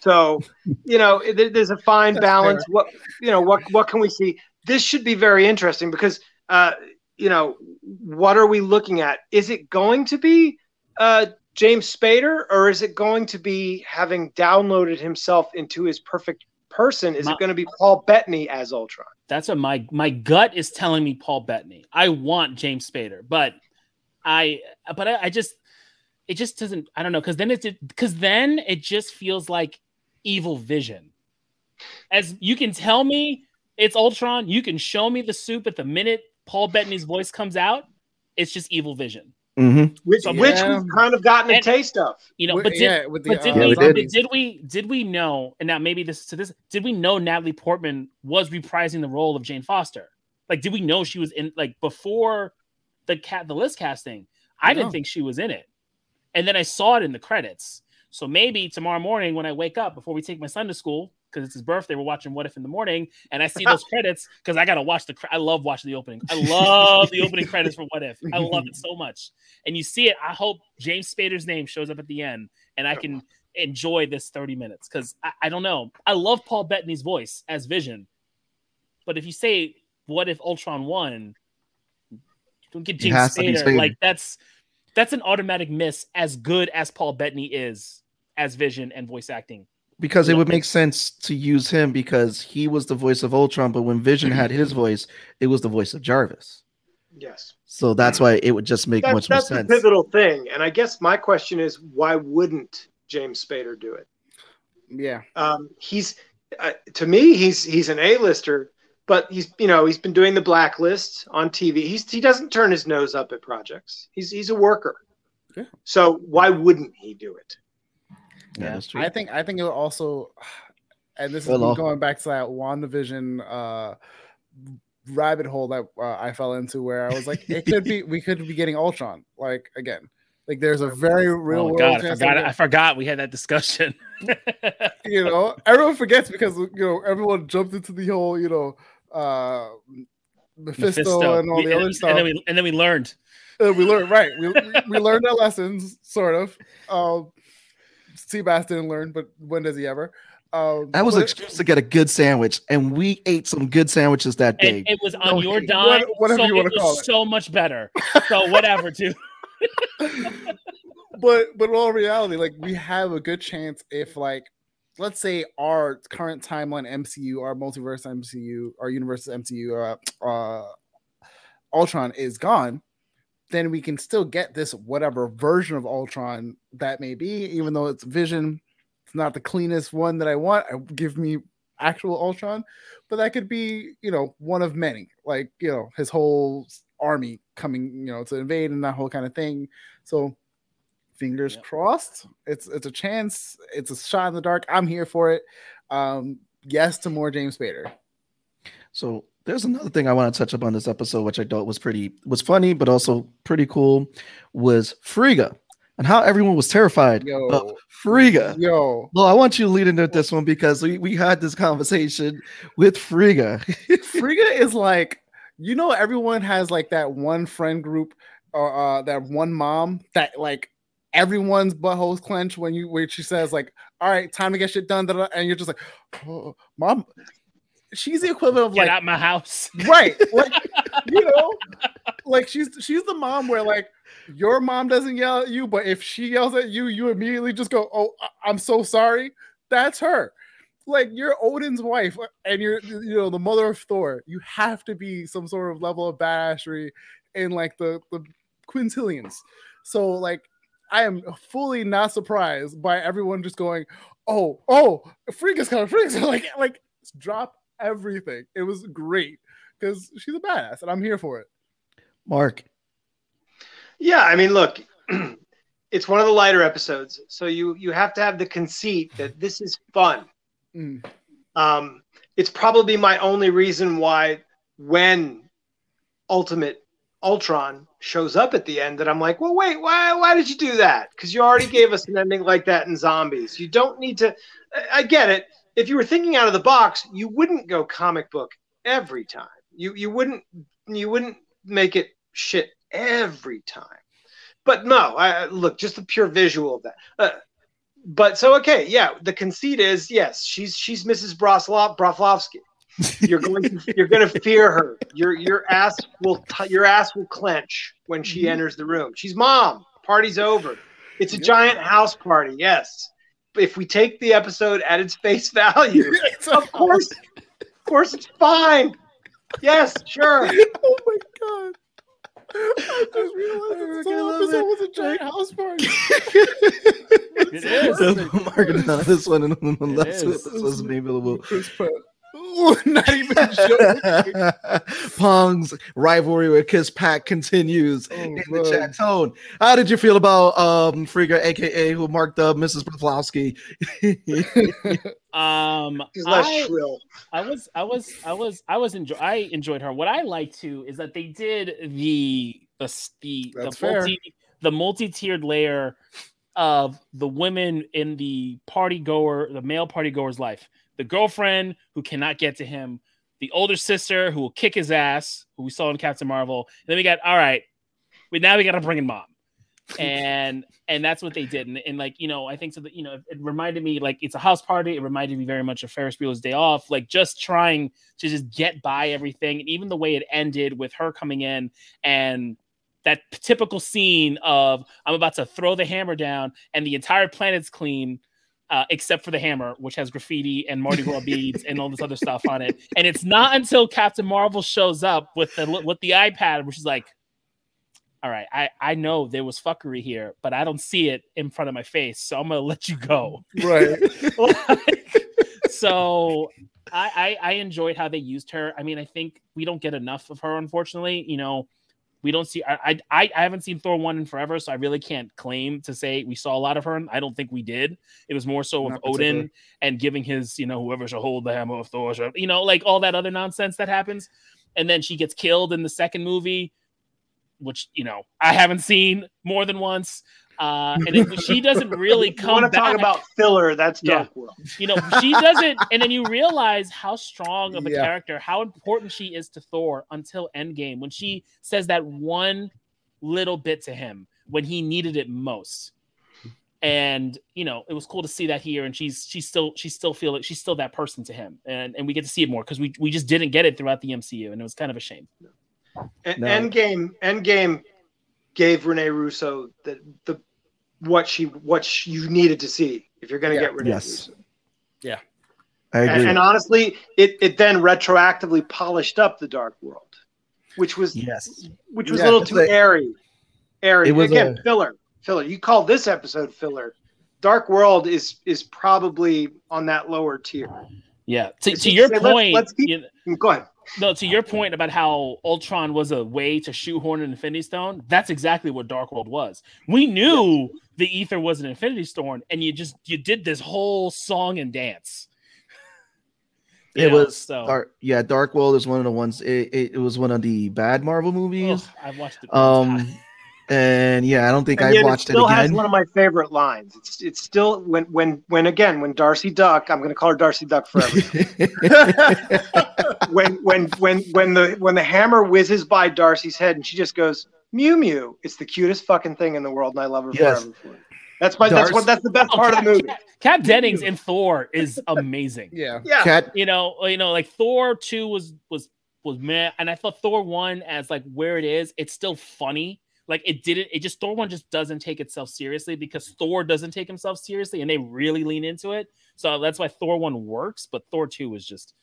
E: So, you know, there, there's a fine
C: That's
E: balance. What you know, what what can we see? This should be very interesting because, uh, you know, what are we looking at? Is it going to be uh, James Spader, or is it going to be having downloaded himself into his perfect person? Is
D: My-
E: it going to be Paul Bettany as Ultron?
D: That's what my my gut is telling me. Paul Bettany. I want James Spader, but I but I, I just it just doesn't. I don't know because then it's because then it just feels like evil vision. As you can tell me it's Ultron, you can show me the soup at the minute Paul Bettany's voice comes out. It's just evil vision.
B: Mhm.
E: which
D: So-
E: which we've kind of gotten a taste of.
D: You know, but did,
C: yeah, the,
D: but did
C: uh,
B: Yeah,
D: we,
B: we
D: did.
B: did.
D: did we did we know and now maybe this to this did we know Natalie Portman was reprising the role of Jane Foster? Like did we know she was in like before the cat the list casting? I
C: No.
D: didn't think she was in it. And then I saw it in the credits. So maybe tomorrow morning when I wake up before we take my son to school because it's his birthday, we're watching What If in the morning, and I see those credits because I gotta watch the. I love watching the opening. I love the opening credits for What If. I love it so much. And you see it. I hope James Spader's name shows up at the end, and I can enjoy this thirty minutes because I, I don't know. I love Paul Bettany's voice as Vision, but if you say What If Ultron won, don't get James
B: has to be
D: Spader.
B: Spader.
D: Like that's that's an automatic miss. As good as Paul Bettany is as Vision and voice acting.
B: Because it
D: Yeah.
B: would make sense to use him because he was the voice of Ultron, but when Vision had his voice, it was the voice of Jarvis.
E: Yes,
B: So that's why it would just make
E: that's,
B: much more
E: that's the
B: sense.
E: pivotal thing. And I guess my question is, why wouldn't James Spader do it?
C: yeah.
E: Um, he's uh, to me, he's he's an A-lister, but he's you know he's been doing the blacklist on TV. He's he doesn't turn his nose up at projects. He's he's a worker.
C: Yeah.
E: So why wouldn't he do it?
B: Yeah, that's true.
C: I think I think it will also, and this is
B: Well,
C: me going back to that WandaVision uh, rabbit hole that uh, I fell into, where I was like, it could be we could be getting Ultron. Like again, like there's a very real
D: oh
C: world
D: God, I forgot. I forgot we had that discussion.
C: you know, everyone forgets because you know everyone jumped into the whole you know uh Mephisto, and all
D: We-
C: the other
D: and,
C: stuff.
D: and then we and then we learned.
C: Uh, we learned right. We, we, we learned our lessons, sort of. Um, Seabass didn't learn, but when does he ever? Um,
B: that was an excuse to get a good sandwich, and we ate some good sandwiches that day.
D: It was on
C: No,
D: your
C: what-
D: dime.
C: whatever
D: so
C: you wanna call it.
D: so much better. So whatever, dude.
C: but but in all reality, like we have a good chance if like let's say our current timeline MCU, our multiverse MCU, our universe MCU, uh, uh, Ultron is gone, then we can still get this whatever version of Ultron that may be, even though it's Vision. It's not the cleanest one that I want. I, give me actual Ultron, but that could be you know one of many, like you know his whole army coming you know to invade and that whole kind of thing. So fingers
D: Yep.
C: crossed. It's it's a chance. It's a shot in the dark. I'm here for it. Um, yes to more James Spader.
B: So there's another thing I want to touch up on this episode, which I thought was pretty was funny, but also pretty cool, was Frigga and how everyone was terrified
C: Yo.
B: of Frigga.
C: Yo,
B: Well, I want you to lead into this one because we, we had this conversation with Frigga.
C: Frigga is like you know everyone has like that one friend group or uh, that one mom that like everyone's buttholes clench when you when she says like all right time to get shit done da, da, da," and you're just like oh, mom she's the equivalent of
D: Get
C: like
D: out my house.
C: right like you know like she's she's the mom where like your mom doesn't yell at you but if she yells at you you immediately just go oh i'm so sorry. That's her. Like you're odin's wife uh, and you're you know the mother of thor. You have to be some sort of level of badassery in like the the quintillions. So like i am fully not surprised by everyone just going oh oh freak is coming freak is coming. like like drop everything it was great because she's a badass and I'm here for it.
B: Mark,
E: Yeah, I mean, look, it's one of the lighter episodes, so you you have to have the conceit that this is fun.
C: Mm.
E: Um, it's probably my only reason why when Ultimate Ultron shows up at the end that I'm like, well, wait, why why did you do that? Because you already gave us an ending like that in Zombies. You don't need to. I- I get it. If you were thinking out of the box, you wouldn't go comic book every time. You you wouldn't you wouldn't make it shit every time. But no, I, look, just the pure visual of that. Uh, but so okay, yeah, the conceit is yes, she's she's Mrs. Broslov Broflovsky. You're going to you're going to fear her. Your your ass will t- your ass will clench when she
C: Mhm.
E: enters the room. She's mom. Party's over. It's a giant house party. Yes. If we take the episode at its face value, of course, of course, it's fine. Yes, sure.
C: oh my god. I just realized this whole episode
B: it.
C: was a giant house party.
D: It is.
B: Mark is on this one, and that's
D: is.
B: what this was available.
C: Chris Pratt. Ooh, not even joking.
B: Pong's rivalry with Kiss Pack continues
C: Oh,
B: in the chat tone. How did you feel about um Frigga, aka who marked up Mrs. Broflovsky?
D: Um, I,
E: shrill.
D: I was, I was, I was, I was enjoy. I enjoyed her. What I liked too is that they did the the s- the the
C: That's fair.
D: multi the multi tiered layer of the women in the party goer, the male party goer's life. The girlfriend who cannot get to him, the older sister who will kick his ass, who we saw in Captain Marvel. And then we got all right, we now we got to bring in mom. and and that's what they did and, and like you know i think so that you know it reminded me like it's a house party it reminded me very much of ferris bueller's day off like just trying to just get by everything and even the way it ended with her coming in and that typical scene of i'm about to throw the hammer down and the entire planet's clean uh, except for the hammer, which has graffiti and Mardi Gras beads and all this other stuff on it. And it's not until Captain Marvel shows up with the with the iPad, which is like, all right, I, I know there was fuckery here, but I don't see it in front of my face, so I'm gonna let you go.
C: right.
D: Like, so I, I I enjoyed how they used her. I mean, I think we don't get enough of her, unfortunately. You know, we don't see. I I, I haven't seen Thor one in forever, so I really can't claim to say we saw a lot of her. I don't think we did. It was more so of Odin and giving his, you know, whoever shall hold the hammer of Thor, shall- you know, like all that other nonsense that happens. And then she gets killed in the second movie, which you know I haven't seen more than once. Uh, and it, she doesn't really come
E: want to
D: back.
E: talk about filler? That's
D: Yeah.
E: Dark World.
D: you know, she doesn't, and then you realize how strong of a
C: Yeah.
D: character, how important she is to Thor until Endgame when she says that one little bit to him when he needed it most. And you know, it was cool to see that here, and she's she's still she's still feel it. She's still that person to him, and and we get to see it more because we we just didn't get it throughout the MCU, and it was kind of a shame.
E: En-
B: No.
E: Endgame, Endgame gave Renee Russo the the what she what she, you needed to see if you're going to
C: Yeah.
E: get Renee
B: Yes.
E: Yeah.
B: I
E: And,
B: agree.
E: and honestly, it it then retroactively polished up the Dark World, which was
B: yes.
E: which was
C: Yeah,
E: a little too
B: like-
E: airy. Airy
B: It was
E: again,
B: a-
E: filler, filler. You call this episode filler. Dark World is is probably on that lower tier.
D: Yeah. To,
E: It's
D: to
E: just-
D: your
E: let's-
D: point,
E: let's keep-
D: you- mm,
E: Go ahead.
D: No, to your point about how Ultron was a way to shoehorn an Infinity Stone, that's exactly what Dark World was. We knew the ether was an Infinity Stone, and you just you did this whole song and dance. You
B: It
D: know,
B: was
D: so.
B: Dark, yeah, Dark World is one of the ones. It, it, it was one of the bad Marvel movies.
D: Ugh, I've watched it.
B: Um, and yeah, I don't think
E: And
B: I've watched
E: it still
B: it
E: has
B: again.
E: one of my favorite lines. It's it's still when when when again when Darcy Duck. I'm going to call her Darcy Duck forever. when when when when the when the hammer whizzes by Darcy's head and she just goes Mew Mew. It's the cutest fucking thing in the world, and I love her
B: Yes.
E: forever for it. That's my that's what that's the best
D: Oh,
E: part of the movie.
D: Cap, Kat Dennings in Thor is amazing.
C: Yeah.
E: Yeah,
B: Cat,
D: you know, you know, like Thor two was was was meh, and I thought Thor one as like where it is, it's still funny. Like it didn't, it just Thor one just doesn't take itself seriously because Thor doesn't take himself seriously, and they really lean into it. So that's why Thor one works, but Thor two was just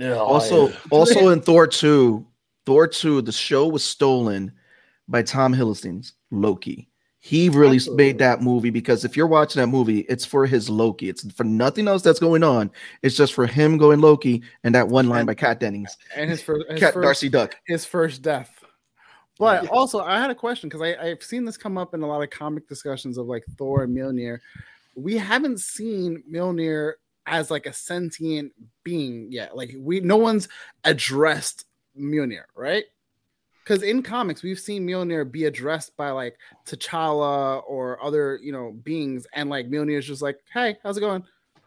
D: Ugh,
B: also,
D: yeah.
B: also in Thor two, Thor two, the show was stolen by Tom Hiddleston's Loki. He really
C: Absolutely.
B: made that movie because if you're watching that movie, it's for his Loki. It's for nothing else that's going on. It's just for him going Loki and that one line
C: And-
B: by Kat Dennings,
C: And his first, his
B: Cat
C: first,
B: Darcy Duck.
C: his first death. But
E: Yeah.
C: also, I had a question because I've seen this come up in a lot of comic discussions of like Thor and Mjolnir. We haven't seen Mjolnir as like a sentient being yet. Like we, no one's addressed Mjolnir, right? Because in comics, we've seen Mjolnir be addressed by like T'Challa or other, you know, beings, and like Mjolnir is just like, "Hey, how's it going?"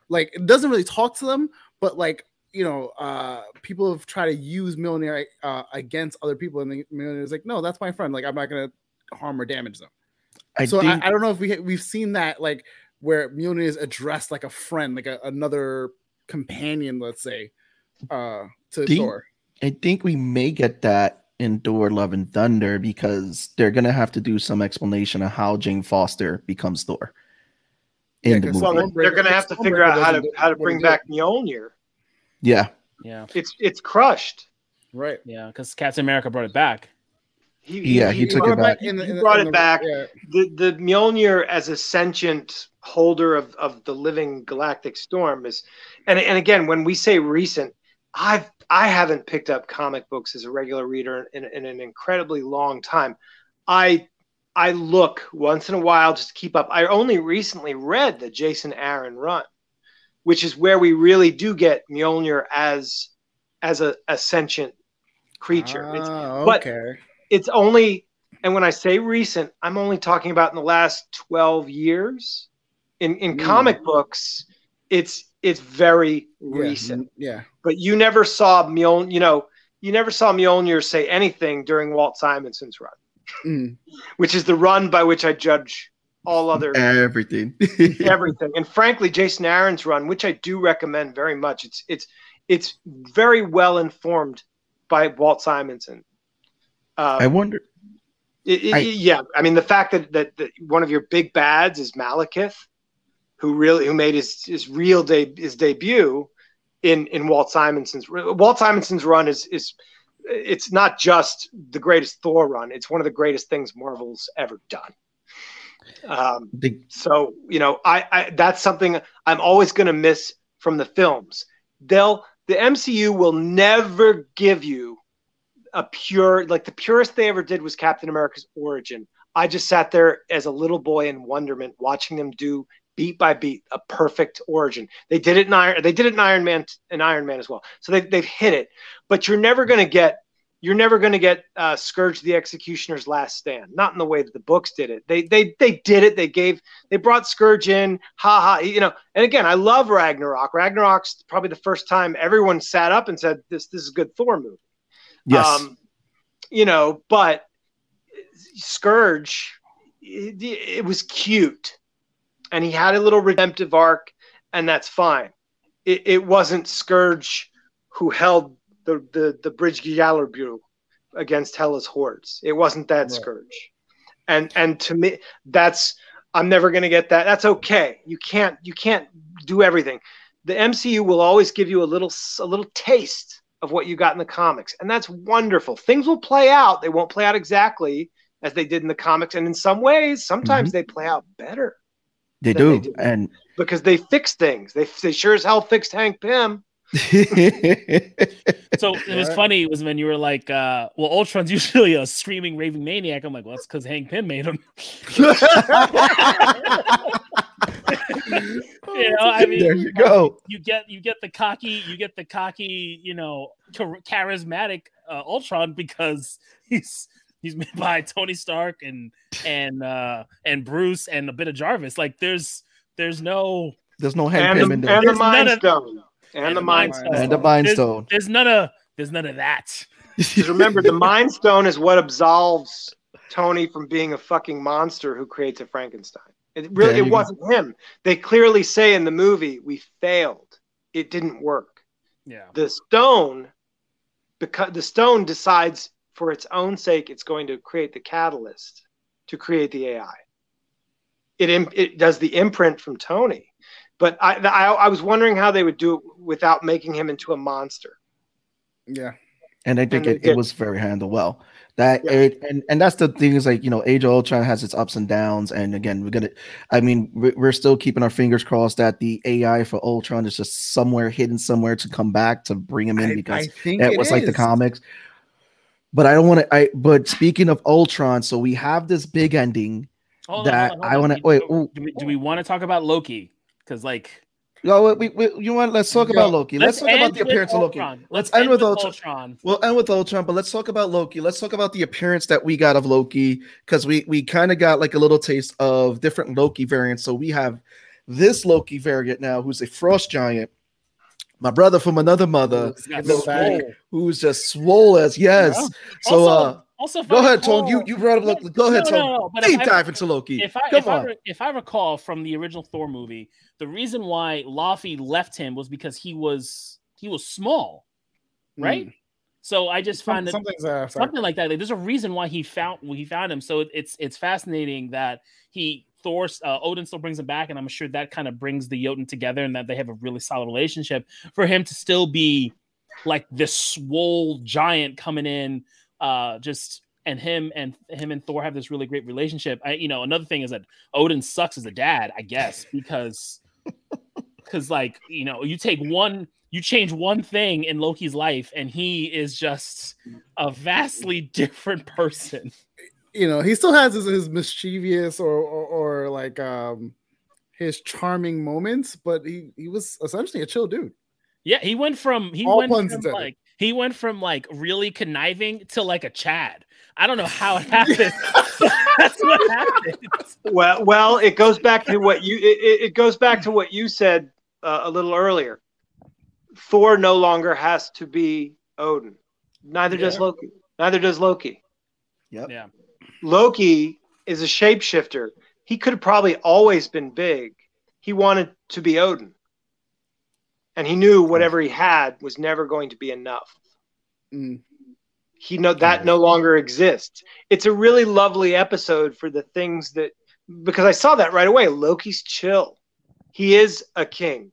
C: Like it doesn't really talk to them, but like you know, uh, people have tried to use Mjolnir uh, against other people, and the Mjolnir is like, "No, that's my friend. Like I'm not gonna harm or damage them."
B: I
C: so
B: think
C: I, I don't know if we we've seen that like where Mjolnir is addressed like a friend, like a, another companion, let's say, uh, to
B: you-
C: Thor.
B: I think we may get that in Thor Love and Thunder because they're gonna have to do some explanation of how Jane Foster becomes Thor in
C: Yeah,
B: the
C: 'cause
B: movie.
E: well, they're, they're going to have to figure out how to how to bring back Mjolnir.
B: yeah,
D: yeah,
E: It's it's crushed.
C: Right.
D: yeah, because Captain America brought it back.
E: He,
B: Yeah, he took it back.
C: in the-
E: He
C: in the-
E: brought
C: in
E: it
C: the-
E: back.
C: yeah.
E: the the Mjolnir as a sentient holder of, of the living galactic storm is and and again when we say recent I've I haven't picked up comic books as a regular reader in, in an incredibly long time. I I look once in a while just to keep up. I only recently read the Jason Aaron run, which is where we really do get Mjolnir as as a, a sentient creature. It's
C: Ah,
E: but-
C: okay.
E: it's only and when i say recent i'm only talking about in the last 12 years in in
C: Mm.
E: comic books it's it's very
C: Yeah,
E: recent
C: mm, Yeah.
E: but you never saw Mjolnir you know you never saw Mjolnir say anything during Walt Simonson's run
C: Mm.
E: which is the run by which I judge all other
B: Everything.
E: everything. And frankly, Jason Aaron's run, which I do recommend very much, it's it's it's very well informed by Walt Simonson. Um,
B: I wonder.
E: It- it-
B: I-
E: yeah, I mean the fact that, that that one of your big bads is Malekith, who really who made his his real de- his debut in in Walt Simonson's Walt Simonson's run is is it's not just the greatest Thor run; it's one of the greatest things Marvel's ever done. Um,
B: The,
E: so you know, I, I that's something I'm always going to miss from the films. They'll the MCU will never give you a pure like the purest they ever did was Captain America's origin. I just sat there as a little boy in wonderment watching them do beat by beat a perfect origin. They did it in Iron they did it in Iron Man and Iron Man as well. So they they've hit it. But you're never going to get you're never going to get uh, Skurge the Executioner's Last Stand. Not in the way that the books did it. They they they did it. They gave they brought Skurge in. Ha ha. You know. And again, I love Ragnarok. Ragnarok's probably the first time everyone sat up and said this this is a good Thor movie.
B: yes.
E: Um, you know, but Skurge, it, it was cute, and he had a little redemptive arc, and that's fine. It, it wasn't Skurge who held the the the Bridge Gjallarbru against Hela's hordes. It wasn't that
C: Right.
E: Skurge, and and to me, that's I'm never going to get that. That's okay. You can't you can't do everything. The MCU will always give you a little a little taste of what you got in the comics, and that's wonderful. Things will play out. They won't play out exactly as they did in the comics, and in some ways, sometimes mm-hmm. they play out better
B: they
E: that they
B: do.
E: do.
B: and
E: because they fix things. They they sure as hell fixed Hank Pym.
D: So it was
C: Right.
D: funny was when you were like, uh, well, Ultron's usually a screaming, raving maniac. I'm like, well, that's because Hank Pym made him. you know, I mean,
B: there you go.
D: you get you get the cocky, you get the cocky, you know, char- charismatic uh, Ultron because he's he's made by Tony Stark and and uh and Bruce and a bit of Jarvis. Like there's there's no
B: There's no Hank
E: And
B: Pym
E: the,
B: in
E: and
B: there.
E: the
D: There's none
E: Mind
D: of-
E: Stone. And,
D: and
E: the
D: the
E: Mind
C: Mind
E: Stone.
B: and the Mind
D: there's,
B: Stone.
D: there's none of there's none of that.
E: Because remember, the Mind Stone is what absolves Tony from being a fucking monster who creates a Frankenstein. It really it wasn't him. They clearly say in the movie, we failed. It didn't work.
D: Yeah.
E: The stone, because the stone decides for its own sake, it's going to create the catalyst to create the AI. It im- it does the imprint from Tony, but I, I I was wondering how they would do it without making him into a monster.
C: Yeah.
B: and I think
E: And
B: it, it was very handled well. That
E: Yeah.
B: it and and that's the thing is like you know Age of Ultron has its ups and downs, and again we're gonna, I mean we're, we're still keeping our fingers crossed that the AI for Ultron is just somewhere hidden somewhere to come back to bring him in
C: I,
B: because
C: I think
B: it
C: it
B: was like the comics. But I don't want to. I but speaking of Ultron, so we have this big ending.
D: Hold on,
B: That
D: hold on,
B: I
D: hold on.
B: wanna- wait,
D: Do,
B: ooh,
D: do we, do we want to talk about Loki? Because like,
B: Oh, we, we, you want? Let's talk about Loki. Let's, talk about the
D: with
B: appearance of Loki.
D: Ultron.
B: Let's end with Ultron.
D: Ultron.
B: We'll end with Ultron, but let's talk about Loki. Let's talk about the appearance that we got of Loki because we we kind of got like a little taste of different Loki variants. So we have this Loki variant now, who's a frost giant, my brother from another mother,
D: He's got
C: The
D: swole.
C: back.
B: who's just swole as yes.
C: Yeah.
B: So
D: also,
B: uh,
D: also
B: go
D: I
B: ahead,
D: recall-
B: Tone. You you brought up Loki. Go ahead,
D: No,
B: Tone.
D: no, no, but if
B: Deep
D: I-
B: dive into Loki.
D: If I
B: Come
D: if I,
B: on.
D: re- if I recall from the original Thor movie, the reason why Laufey left him was because he was he was small, right?
C: Mm.
D: So I just find that
C: uh,
D: something like that. Like, there's a reason why he found he found him. So it- it's it's fascinating that he Thor uh, Odin still brings him back, and I'm sure that kind of brings the Jotun together, and that they have a really solid relationship. For him to still be like this swole giant coming in, uh, just and him and him and Thor have this really great relationship. I, you know, another thing is that Odin sucks as a dad, I guess, because because like you know, you take one, you change one thing in Loki's life, and he is just a vastly different person.
C: You know, he still has his, his mischievous or, or or like um his charming moments, but he he was essentially a chill dude.
D: Yeah, he went from he
C: All
D: went
C: puns
D: from
C: intended.
D: like he went from like really conniving to like a Chad. I don't know how it happened. That's what happened.
E: Well, well, it goes back to what you it, it- it goes back to what you said uh, a little earlier. Thor no longer has to be Odin. Neither does Loki. Neither does Loki.
B: Yep.
D: Yeah.
E: Loki is a shapeshifter. He could have probably always been big. He wanted to be Odin. And he knew whatever he had was never going to be enough.
C: Mm.
E: He know that no longer exists. It's a really lovely episode for the things that because I saw that right away. Loki's chill. He is a king.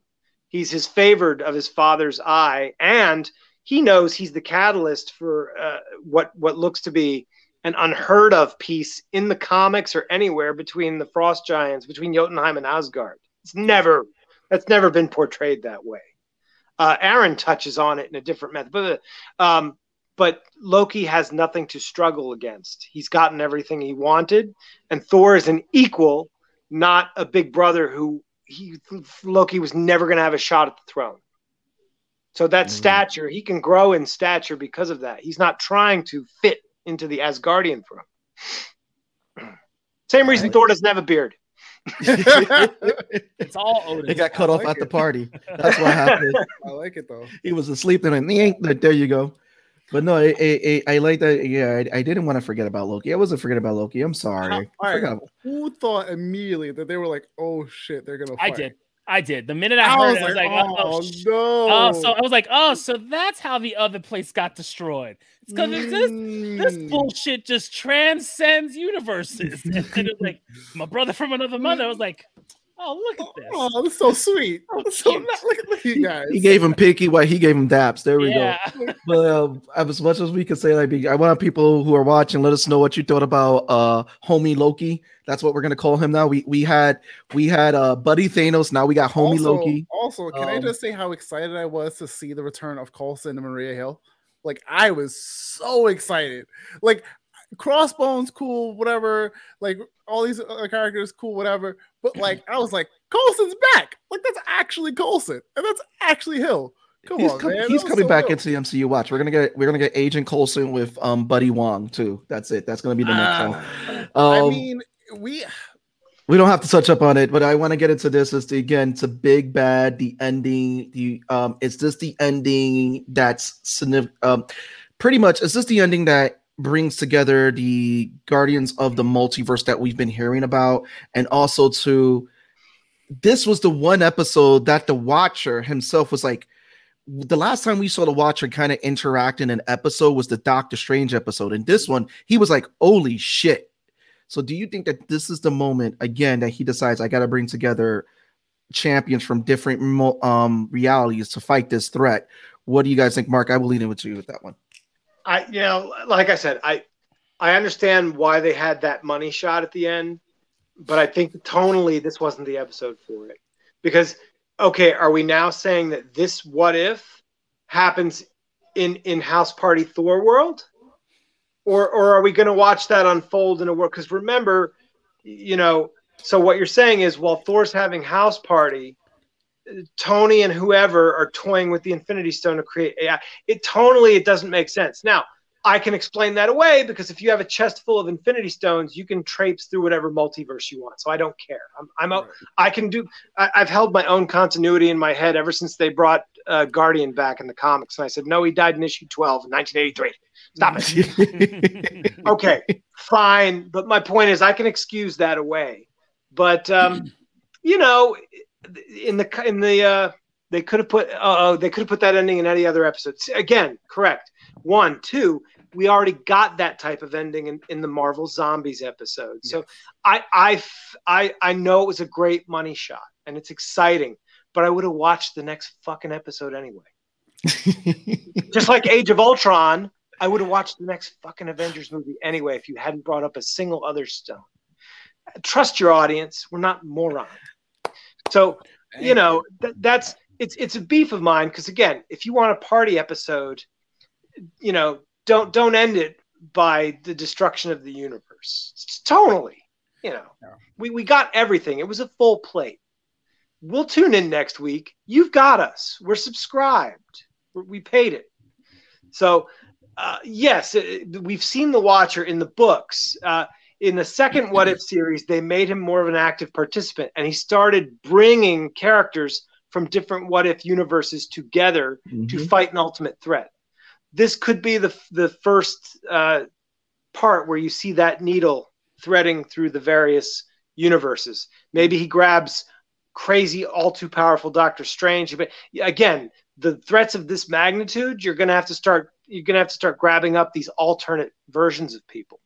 E: He's his favored of his father's eye, and he knows he's the catalyst for uh, what what looks to be an unheard of piece in the comics or anywhere between the Frost Giants, between Jotunheim and Asgard. It's never that's never been portrayed that way. Uh, Aaron touches on it in a different method, but um, but Loki has nothing to struggle against. He's gotten everything he wanted, and Thor is an equal, not a big brother who he Loki was never going to have a shot at the throne. So that
B: Mhm.
E: stature, he can grow in stature because of that. He's not trying to fit into the Asgardian throne. Same reason
C: Right.
E: Thor doesn't have a beard.
D: It's all Odin.
B: He got cut
C: I
B: off
C: like
B: at the party. That's what happened.
C: I like it though.
B: he was asleep and then there you go. But no, I, I, I like that. Yeah, I, I didn't want to forget about Loki. I wasn't forgetting about Loki. I'm sorry.
C: All right. Who thought immediately that they were like, "Oh shit, they're gonna"?
D: I did. I did. The minute I
C: I
D: heard
C: was
D: it, I was
C: like, "Oh,
D: oh,
C: no!"
D: oh, so I was like, oh, so that's how the other place got destroyed. It's because this this
C: Mm.
D: bullshit just transcends universes. And then it was like my brother from another mother. I was like, oh, look at this.
C: Oh, that's so sweet.
D: So
C: That's so
D: cute.
C: nice. Look, look at you guys.
B: He gave him Pinky while he gave him Daps. There we
D: yeah.
B: go. But um, as much as we can say, like, I want people who are watching, let us know what you thought about uh, homie Loki. That's what we're gonna call him now. We we had we had uh, Buddy Thanos. Now we got homie
C: also,
B: Loki.
C: Also, can I
B: Um,
C: just say how excited I was to see the return of Coulson and Maria Hill? Like I was so excited. Like Crossbones, cool, whatever. Like all these other characters, cool, whatever. But like I was like, Coulson's back. Like that's actually Coulson, and that's actually Hill. Come
B: he's
C: on,
B: com-
C: man.
B: he's coming
C: so
B: back
C: dope.
B: into the MCU. Watch, we're gonna get we're gonna get Agent Coulson with um Buddy Wong too. That's it. That's gonna be the next one.
C: Ah, I
B: Um,
C: mean, we
B: we don't have to touch up on it, but I want to get into this. Is the, again, it's a big bad. The ending, the um, is this the ending that's significant? Um, pretty much, is this the ending that brings together the Guardians of the Multiverse that we've been hearing about, and also to this was the one episode that the Watcher himself was like. The last time we saw the Watcher kind of interact in an episode was the Doctor Strange episode. And this one, he was like, "Holy shit!" So do you think that this is the moment again that he decides I got to bring together champions from different um realities to fight this threat? What do you guys think, Mark? I will lead in with you with that one.
E: I you know, like I said, I I understand why they had that money shot at the end, but I think tonally this wasn't the episode for it. Because okay, are we now saying that this what if happens in in House Party Thor world? Or or are we going to watch that unfold in a world cuz remember, you know, so what you're saying is while Thor's having House Party, Tony and whoever are toying with the Infinity Stone to create AI. It tonally it doesn't make sense. Now, I can explain that away because if you have a chest full of Infinity Stones, you can traipse through whatever multiverse you want. So I don't care. I'm, I'm out. I can do. I, I've held my own continuity in my head ever since they brought uh, Guardian back in the comics, and I said, no, he died in issue 12 in 1983. Stop it. okay, fine. But my point is, I can excuse that away. But um, you know, in the in the uh, they could have put uh, they could have put that ending in any other episode. Again, correct. One, two. We already got that type of ending in, in the Marvel Zombies episode. So I, I I I know it was a great money shot and it's exciting, but I would have watched the next fucking episode anyway. Just like Age of Ultron, I would have watched the next fucking Avengers movie anyway if you hadn't brought up a single other stone. Trust your audience. We're not morons. So, you know, th- that's it's it's a beef of mine because again, if you want a party episode, you know, don't don't end it by the destruction of the universe. It's tonally, you know,
C: Yeah.
E: we we got everything. It was a full plate. We'll tune in next week. You've got us. We're subscribed. We're, we paid it. So, uh, yes, it, we've seen the Watcher in the books. Uh, in the second What If series, they made him more of an active participant, and he started bringing characters from different What If universes together to
B: Mhm.
E: fight an ultimate threat. This could be the the first uh, part where you see that needle threading through the various universes. Maybe he grabs crazy, all too powerful Doctor Strange. But again, the threats of this magnitude, you're gonna have to start. You're gonna have to start grabbing up these alternate versions of people.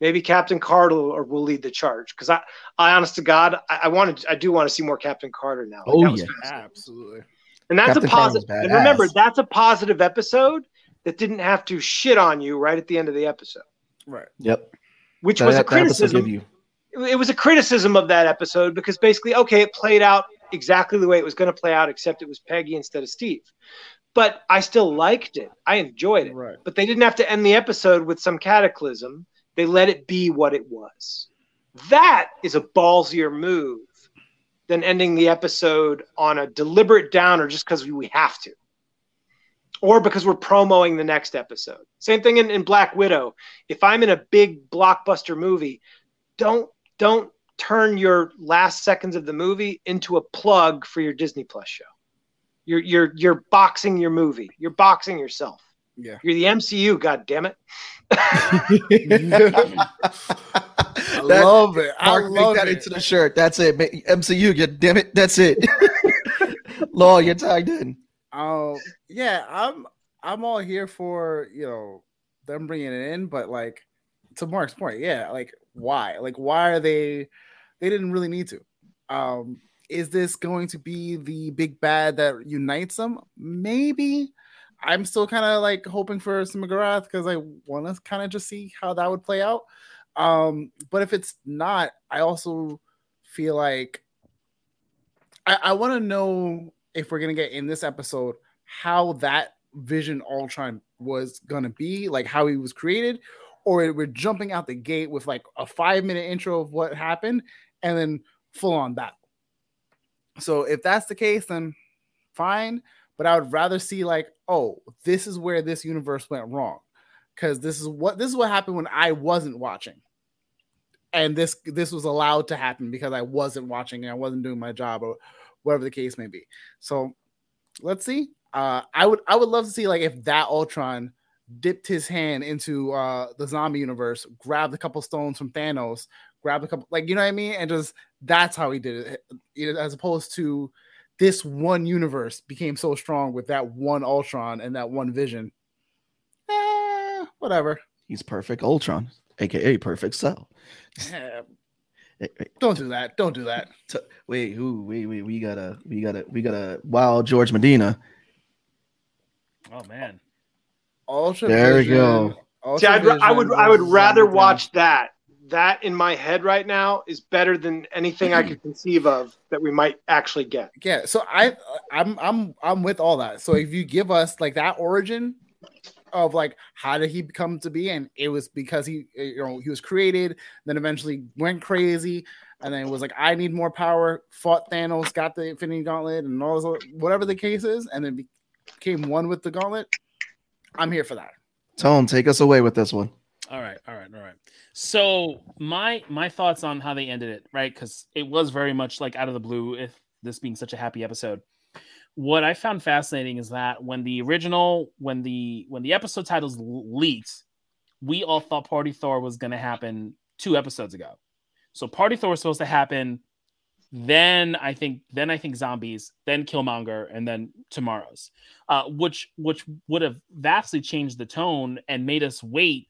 E: Maybe Captain Carter will, will lead the charge because I, I, honest to God, I, I wanted, I do want to see more Captain Carter now. Like,
B: Oh, yeah.
E: fascinating.
C: Absolutely.
E: And that's
B: Captain
E: a positive. And remember, that's a positive episode that didn't have to shit on you right at the end of the episode,
C: Right.
B: Yep.
E: which
B: That-
E: was a criticism.
B: give you.
E: It was a criticism of that episode because basically, okay, it played out exactly the way it was going to play out, except it was Peggy instead of Steve. But I still liked it. I enjoyed it.
C: Right.
E: But they didn't have to end the episode with some cataclysm. They let it be what it was. That is a ballsier move than ending the episode on a deliberate downer just because we have to. Or because we're promoting the next episode. Same thing in, in Black Widow. If I'm in a big blockbuster movie, don't don't turn your last seconds of the movie into a plug for your Disney Plus show. You're you're you're boxing your movie. You're boxing yourself.
C: Yeah.
E: You're the MCU, god damn it.
C: I
B: That-
C: love it. I
B: Mark, make
C: love
B: that
C: it.
B: into the shirt. That's it. MCU, god damn it. That's it. Law, you're tagged in.
C: Um, yeah, I'm I'm all here for you know them bringing it in, but like to Mark's point, yeah, like why? Like why are they? They didn't really need to. Um, is this going to be the big bad that unites them? Maybe. I'm still kind of like hoping for some McGrath because I want to kind of just see how that would play out. Um, but if it's not, I also feel like I, I want to know if we're gonna get in this episode how that Vision Ultron was gonna be, like how he was created, or we're jumping out the gate with like a five minute intro of what happened and then full on battle. So if that's the case, then fine. But I would rather see like, oh, this is where this universe went wrong, because this is what this is what happened when I wasn't watching, and this this was allowed to happen because I wasn't watching and I wasn't doing my job or whatever the case may be. So let's see. Uh, I would I would love to see like if that Ultron dipped his hand into uh, the zombie universe, grabbed a couple stones from Thanos, grabbed a couple like you know what I mean, and just that's how he did it, as opposed to this one universe became so strong with that one Ultron and that one Vision. Eh, whatever.
B: He's perfect Ultron, aka perfect Cell.
C: Eh,
B: Hey, hey,
C: don't do that. Don't do that.
B: t- Wait, who? Wait, wait. We gotta, we gotta, we gotta. Wow, George Medina.
D: Oh man.
C: Ultra
B: There we go.
C: Ultra
E: See, I'd, I would I would rather
C: Zombie
E: watch that. That in my head right now is better than anything I could conceive of that we might actually get.
C: yeah so i i'm i'm i'm with all that so if you give us like that origin of like how did he come to be and it was because he eh, you know he was created then eventually went crazy and then it was like i need more power fought thanos got the infinity gauntlet and all this whatever the case is and then became one with the gauntlet i'm here for that
B: Tone, take us away with this one.
D: All right, all right, all right. So my my thoughts on how they ended it, right? Because it was very much like out of the blue. If this being such a happy episode, what I found fascinating is that when the original, when the when the episode titles leaked, we all thought Party Thor was going to happen two episodes ago. So Party Thor was supposed to happen. Then I think, then I think zombies, then Killmonger, and then tomorrow's, uh, which which would have vastly changed the tone and made us wait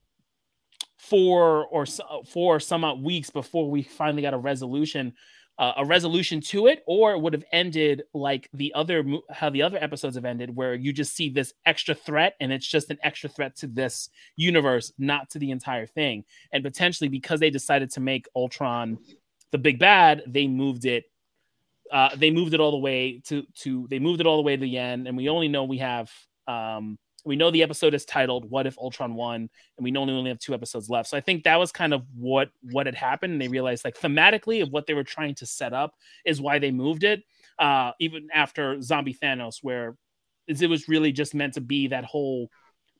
D: four or four some odd weeks before we finally got a resolution uh, a resolution to it, or it would have ended like the other how the other episodes have ended, where you just see this extra threat, and it's just an extra threat to this universe, not to the entire thing. And potentially because they decided to make Ultron the big bad, they moved it. Uh, they moved it all the way to to they moved it all the way to the end, and we only know we have um, we know the episode is titled "What If Ultron Won," and we only only have two episodes left. So I think that was kind of what what had happened, and they realized like thematically of what they were trying to set up is why they moved it. Uh, even after Zombie Thanos, where it was really just meant to be that whole.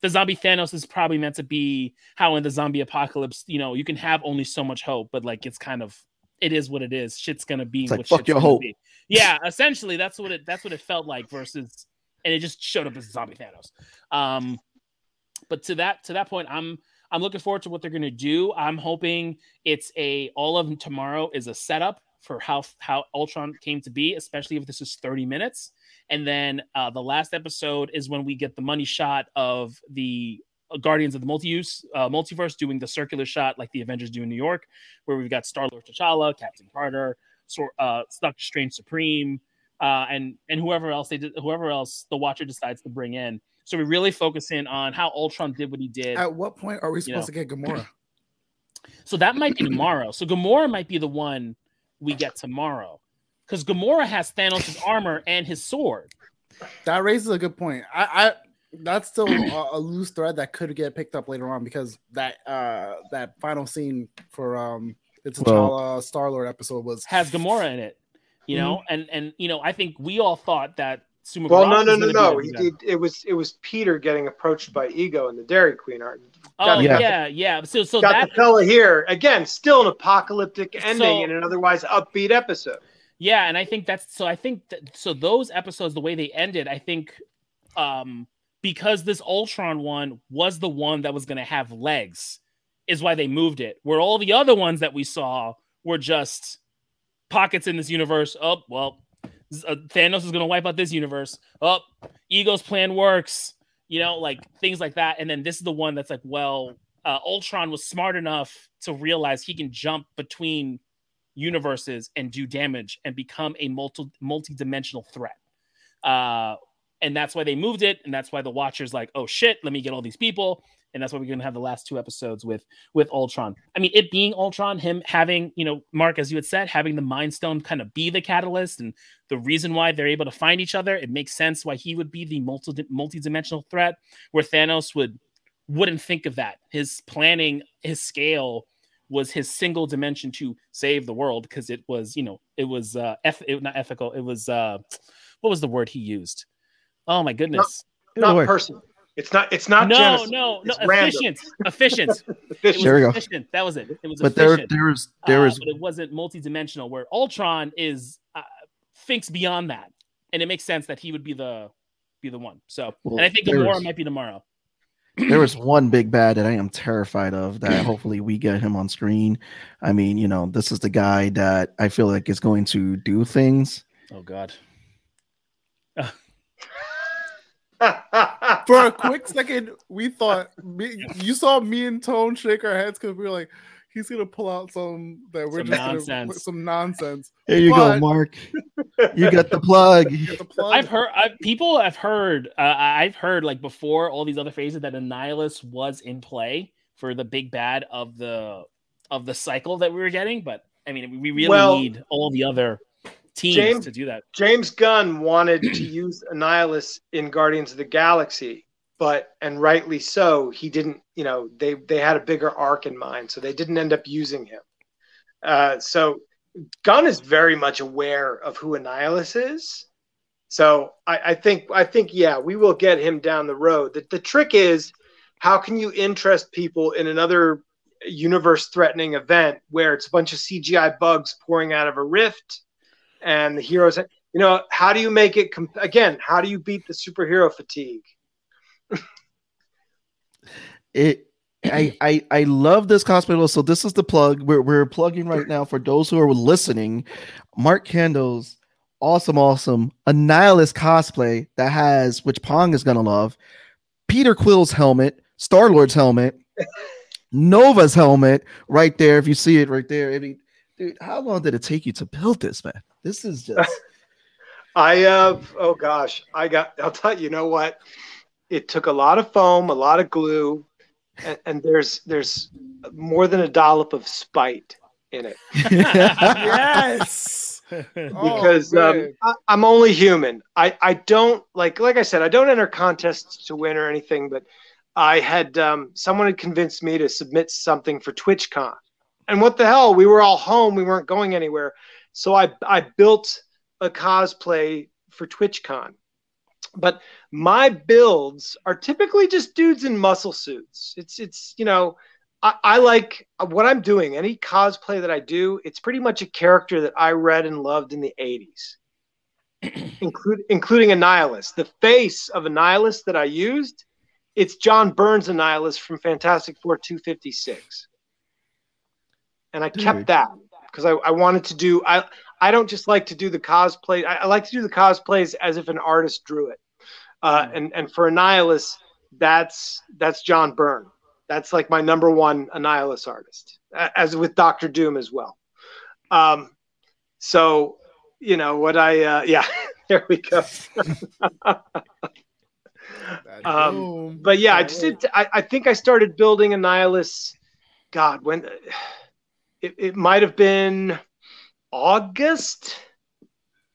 D: The zombie Thanos is probably meant to be how in the zombie apocalypse, you know, you can have only so much hope, but like it's kind of it is what it is. Shit's gonna be
B: It's like,
D: what
B: fuck
D: shit's
B: your
D: gonna
B: hope.
D: be. Yeah, essentially that's what it that's what it felt like versus and it just showed up as zombie Thanos. Um, but to that to that point, I'm I'm looking forward to what they're gonna do. I'm hoping it's a all of tomorrow is a setup for how how Ultron came to be, especially if this is 30 minutes. And then uh, the last episode is when we get the money shot of the Guardians of the Multi-Use uh, Multiverse doing the circular shot like the Avengers do in New York, where we've got Star Lord, T'Challa, Captain Carter, Sor- uh, Doctor Strange Supreme, uh, and and whoever else they did, whoever else the Watcher decides to bring in. So we really focus in on how Ultron did what he did.
C: At what point are we
D: You
C: supposed
D: know.
C: to get Gamora?
D: So that might be tomorrow. So Gamora might be the one we get tomorrow, because Gamora has Thanos' armor and his sword.
C: That raises a good point. I, I that's still a, a loose thread that could get picked up later on because that uh that final scene for um the
B: Well-
C: Star Lord episode was
D: Has Gamora in it, you know, and and you know I think we all thought that Suma
E: Well,
D: Barak
E: no, no, no, no. He did. It was it was Peter getting approached by Ego in the Dairy Queen art.
D: Oh
E: got-
D: yeah, yeah. So so
E: Got
D: that
E: the fella here again. Still an apocalyptic ending
D: So-
E: in an otherwise upbeat episode.
D: Yeah, and I think that's so. I think that, so. Those episodes, the way they ended, I think, um, because this Ultron one was the one that was going to have legs, is why they moved it. Where all the other ones that we saw were just pockets in this universe. Oh well, uh, Thanos is going to wipe out this universe. Oh, Ego's plan works. You know, like things like that. And then this is the one that's like, well, uh, Ultron was smart enough to realize he can jump between universes and do damage and become a multi multi-dimensional threat. Uh, and that's why they moved it, and that's why the Watchers like, oh shit, let me get all these people, and that's why we're gonna have the last two episodes with with Ultron. I mean, it being Ultron, him having you know, Mark, as you had said, having the Mind Stone kind of be the catalyst and the reason why they're able to find each other. It makes sense why he would be the multi multi-dimensional threat, where Thanos would wouldn't think of that. His planning, his scale was his single dimension to save the world because it was, you know, it was uh eth- it, not ethical. It was uh what was the word he used? Oh my goodness.
E: Not
B: Wait.
E: person. It's not. It's not.
D: no,
E: genocide.
D: no, no,
E: It's random.
D: efficient. Efficient.
E: Efficient.
B: There we go.
D: efficient. That was it. It was
B: But there,
D: efficient.
B: there was, there
D: uh,
B: was,
D: but it wasn't multi-dimensional where Ultron is uh, thinks beyond that. And it makes sense that he would be the be the one. So,
B: Well,
D: and I think
B: there
D: Gamora
B: was-
D: might be tomorrow.
B: there was one big bad that I am terrified of. That hopefully we get him on screen. I mean, you know, this is the guy that I feel like is going to do things.
D: Oh god.
C: for a quick second, we thought me, you saw me and Tone shake our heads because we were like, he's gonna pull out some that we're
D: Some
C: just gonna
D: nonsense.
C: some nonsense.
B: Here you
C: But-
B: go, Mark. You got the plug.
C: Get the plug.
D: I've heard I, people have heard uh, I've heard like before all these other phases that Annihilus was in play for the big bad of the of the cycle that we were getting, but I mean we really
E: Well,
D: need all the other teams
E: James-
D: to do that.
E: James Gunn wanted to use Annihilus in Guardians of the Galaxy, but and rightly so, he didn't. You know, they they had a bigger arc in mind, so they didn't end up using him. Uh, so Gunn is very much aware of who Annihilus is. So I, I think I think yeah, we will get him down the road. The, the trick is how can you interest people in another universe-threatening event where it's a bunch of CGI bugs pouring out of a rift, and the heroes. You know, how do you make it? Comp- again, how do you beat the superhero fatigue?
B: it I, I I love this cosplay. So this is the plug. We're we're plugging right now for those who are listening. Mark Candle's awesome, awesome Annihilus cosplay that has which Pong is gonna love. Peter Quill's helmet, Star Lord's helmet, Nova's helmet, right there. If you see it right there, I mean, dude, how long did it take you to build this, man? This is just.
E: I have. Oh gosh, I got. I'll tell you. You know what? It took a lot of foam, a lot of glue, and, and there's there's more than a dollop of spite in it
C: yes.
E: because
C: Oh,
E: um. I, I'm only human. I, I don't like like I said I don't enter contests to win or anything, but I had um, someone had convinced me to submit something for TwitchCon, and what the hell? We were all home. We weren't going anywhere, so I I built a cosplay for TwitchCon. But my builds are typically just dudes in muscle suits. It's it's you know I, I like what I'm doing. Any cosplay that I do, it's pretty much a character that I read and loved in the 80s, include, including Annihilus. The face of Annihilus that I used, it's John Byrne's Annihilus from Fantastic Four 256. And I
B: Dude.
E: kept that because I, I wanted to do, I, I don't just like to do the cosplay. I, I like to do the cosplays as if an artist drew it. Uh, and, and for Annihilus, that's, that's John Byrne that's like my number one Annihilus artist, as with Doctor Doom as well. Um, so, you know what I, uh, yeah, there we go. Um, But yeah, I just did. I, I think I started building Annihilus. God, when it, it might have been August.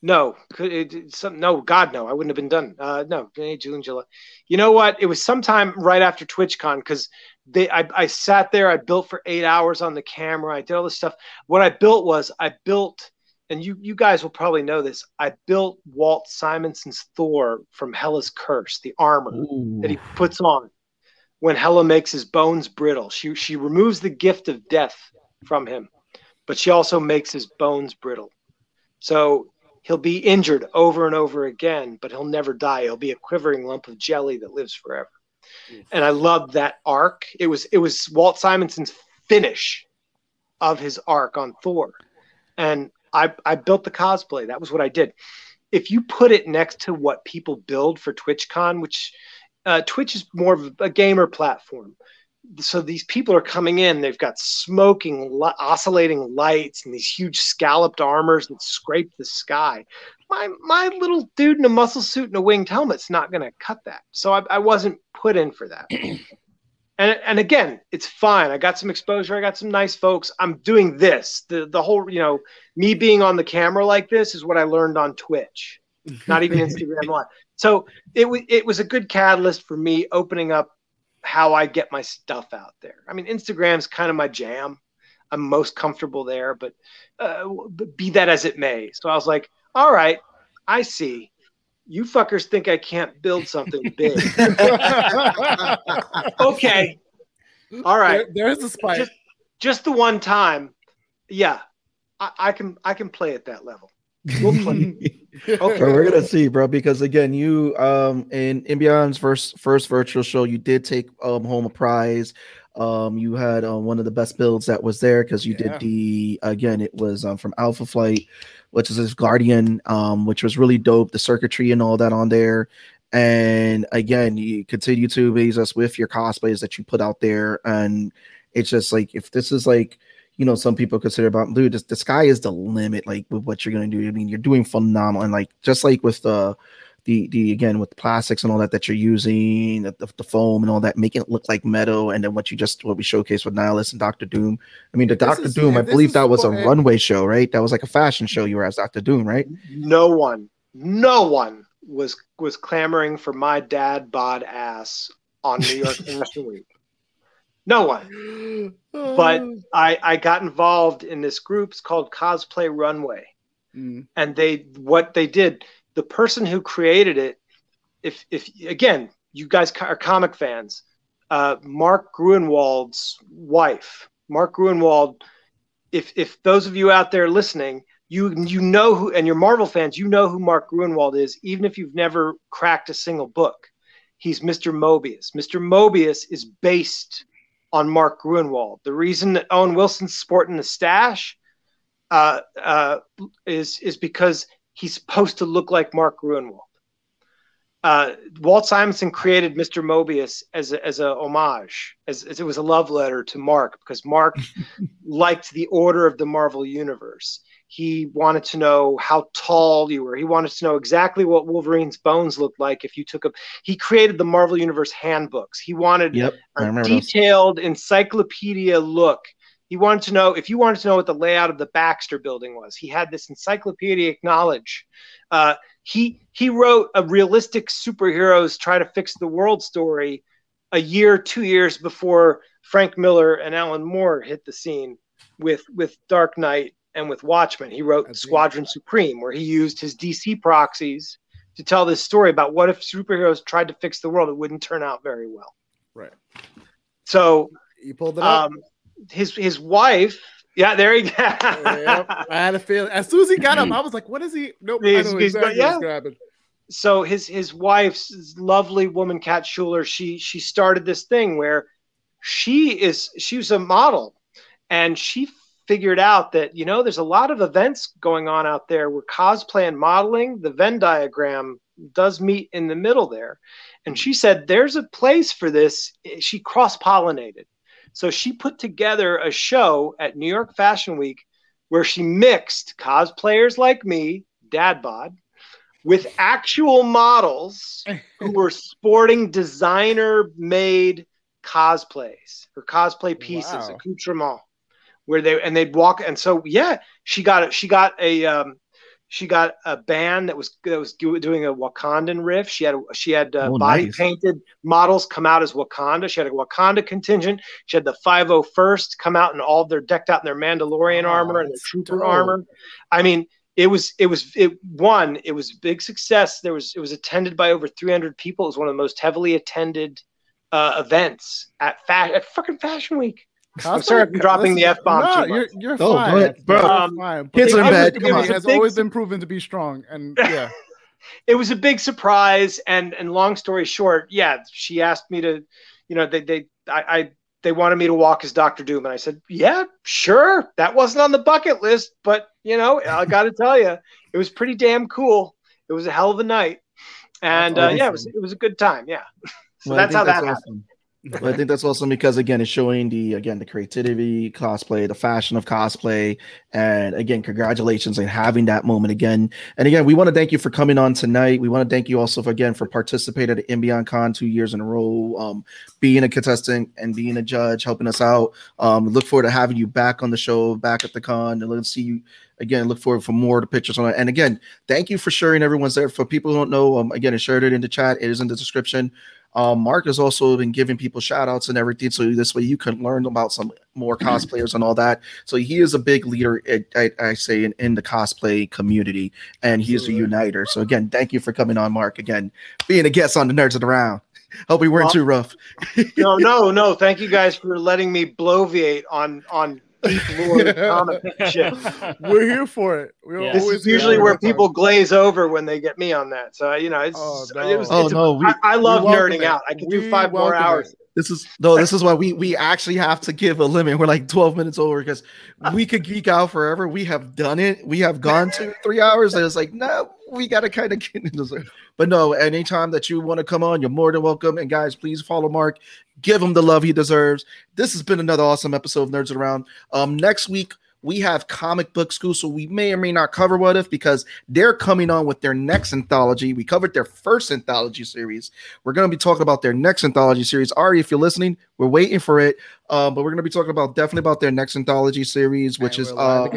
E: No, could it, it- some, no, God, no, I wouldn't have been done. Uh, no, June, July. You know what? It was sometime right after TwitchCon because they, I, I sat there, I built for eight hours on the camera, I did all this stuff. What I built was I built, and you, you guys will probably know this. I built Walt Simonson's Thor from Hela's Curse, the armor that he puts on when Hela makes his bones brittle. She she removes the gift of death from him, but she also makes his bones brittle. So he'll be injured over and over again, but he'll never die. He'll be a quivering lump of jelly that lives forever. And I loved that arc. It was it was Walt Simonson's finish of his arc on Thor. And I I built the cosplay. That was what I did. If you put it next to what people build for TwitchCon, which uh, Twitch is more of a gamer platform. So these people are coming in. They've got smoking, li- oscillating lights, and these huge scalloped armors that scrape the sky. My my little dude in a muscle suit and a winged helmet's not going to cut that. So I, I wasn't put in for that. and and again, it's fine. I got some exposure. I got some nice folks. I'm doing this. The the whole you know me being on the camera like this is what I learned on Twitch, not even Instagram Live. So it was it was a good catalyst for me opening up how I get my stuff out there. I mean, Instagram's kind of my jam. I'm most comfortable there, but uh, be that as it may. So I was like, all right, I see. You fuckers think I can't build something big. okay. All right.
C: There- there's the spike.
E: Just, just the one time. Yeah. I, I can I can play at that level. We'll play.
B: Bro, we're gonna see, bro, because again, you um in in Beyond's first first virtual show, you did take um home a prize. Um, you had uh, one of the best builds that was there because you
C: Yeah.
B: did the again, it was um, from Alpha Flight, which is his Guardian, um, which was really dope. The circuitry and all that on there, and again, you continue to amaze us with your cosplays that you put out there, and it's just like if this is like you know, some people consider about dude, this, the sky is the limit, like with what you're gonna do. I mean, you're doing phenomenal, and like just like with the the the again with the plastics and all that that you're using, the, the, the foam and all that, making it look like metal, and then what you just what we showcased with Nihilus and Doctor Doom. I mean, the
C: This
B: Doctor
C: is-
B: Doom, I believe that was a
C: eh,
B: runway show, right? That was like a fashion show. You were as Doctor Doom, right?
E: no one, no one was was clamoring for my dad bod ass on New York Fashion Week. No one. But I I got involved in this group. It's called Cosplay Runway.
C: Mm.
E: and they what they did the person who created it if if again you guys are comic fans uh, mark gruenwald's wife mark gruenwald if if those of you out there listening you you know who and you're marvel fans you know who mark gruenwald is even if you've never cracked a single book he's mr mobius mr mobius is based on mark gruenwald the reason that owen wilson's sporting the stash uh, uh, is is because he's supposed to look like Mark Gruenwald. uh, Walt Simonson created Mr. Mobius as a, as a homage, as, as it was a love letter to Mark because Mark liked the order of the Marvel universe. He wanted to know how tall you were. He wanted to know exactly what Wolverine's bones looked like if you took a. He created the Marvel Universe handbooks. He wanted
B: Yep.
E: A
B: remember those.
E: detailed encyclopedia look. He wanted to know if you wanted to know what the layout of the Baxter building was. He had this encyclopedic knowledge. Uh, he he wrote a realistic superheroes try to fix the world story a year, two years before Frank Miller and Alan Moore hit the scene with with Dark Knight and with Watchmen. He wrote
C: That's
E: Squadron Supreme, where he used his DC proxies to tell this story about what if superheroes tried to fix the world, it wouldn't turn out very well.
C: Right.
E: So
C: You pulled it up.
E: um, his his wife, yeah, there he goes.
C: Yep. I had a feeling. As soon as he got him, I was like, "What is he?" Nope. I
E: He's-
C: know
E: he's-
C: exactly
E: yeah.
C: what's
E: so his his wife's lovely woman kat schuller she she started this thing where she is she was a model and she figured out that you know there's a lot of events going on out there where cosplay and modeling the venn diagram does meet in the middle there. And she said there's a place for this. She cross pollinated so she put together a show at new york fashion week where she mixed cosplayers like me dad bod with actual models who were sporting designer made cosplays or cosplay pieces
C: Wow.
E: accoutrement where they and they'd walk and so yeah she got a, she got a um she got a band that was that was doing a Wakandan riff. She had she had uh,
B: Oh,
E: body
B: nice.
E: painted models come out as Wakanda. She had a Wakanda contingent. She had the 501st come out and all their decked out in their Mandalorian
C: Oh,
E: armor and their trooper
C: dope.
E: armor. I mean, it was it was it one it was a big success there was it was attended by over 300 people it was one of the most heavily attended uh, events at fa- at fucking fashion week I'm sorry I'm dropping the F-bomb
C: No, you're you're
B: Oh,
C: fine.
B: ahead, bro.
E: Um,
C: fine.
B: Kids
C: the
B: are in
C: African
B: bed. Come
C: community
E: on.
C: has
E: Big-
C: always been proven to be strong, and yeah,
E: it was a big surprise and and long story short yeah she asked me to you know they they I, I they wanted me to walk as Doctor Doom and I said yeah sure that wasn't on the bucket list but you know I got to tell you it was pretty damn cool it was a hell of a night and
B: That's
E: uh, yeah it was it was a good time yeah so
B: Well,
E: that's how that happened.
B: Well, I think that's awesome because again, it's showing the again the creativity, cosplay, the fashion of cosplay, and again, congratulations on having that moment again. And again, we want to thank you for coming on tonight. We want to thank you also for, again for participating at Imbion Con two years in a row, um, being a contestant and being a judge, helping us out. Um, look forward to having you back on the show, back at the con, and let's see you again. Look forward for more the pictures on it. And again, thank you for sharing everyone's there. For people who don't know, um, again, I shared it in the chat. It is in the description. Um, Mark has also been giving people shout outs and everything. So this way you can learn about some more cosplayers and all that. So he is a big leader, I, I, I say, in, in the cosplay community, and he is a uniter. So again, thank you for coming on, Mark. Again, being a guest on the Nerds of the Round. Hope we weren't
E: Well-
B: too rough.
E: no no no thank you guys for letting me bloviate on on deep lore comic shit
C: we're here for it. We're
D: Yeah.
E: this is usually where
C: it.
E: people glaze over when they get me on that so you know it's
C: Oh, no.
E: it was,
B: Oh
E: it's a-
B: no, we,
E: I, I love nerding
C: it.
E: out i could do five more hours
C: it.
B: This is no, this is why we we actually have to give a limit. We're like 12 minutes over because we could geek out forever. We have done it. We have gone to three hours, and it's like, no, we gotta kind of get into this. But no, anytime that you want to come on, you're more than welcome. And guys, please follow Mark, give him the love he deserves. This has been another awesome episode of Nerds Around. Um, next week we have comic book school, so we may or may not cover what if because they're coming on with their next anthology. We covered their first anthology series. We're going to be talking about their next anthology series. Ari, if you're listening, we're waiting for it. Um, but we're going to be talking about definitely about their next anthology series, which is um,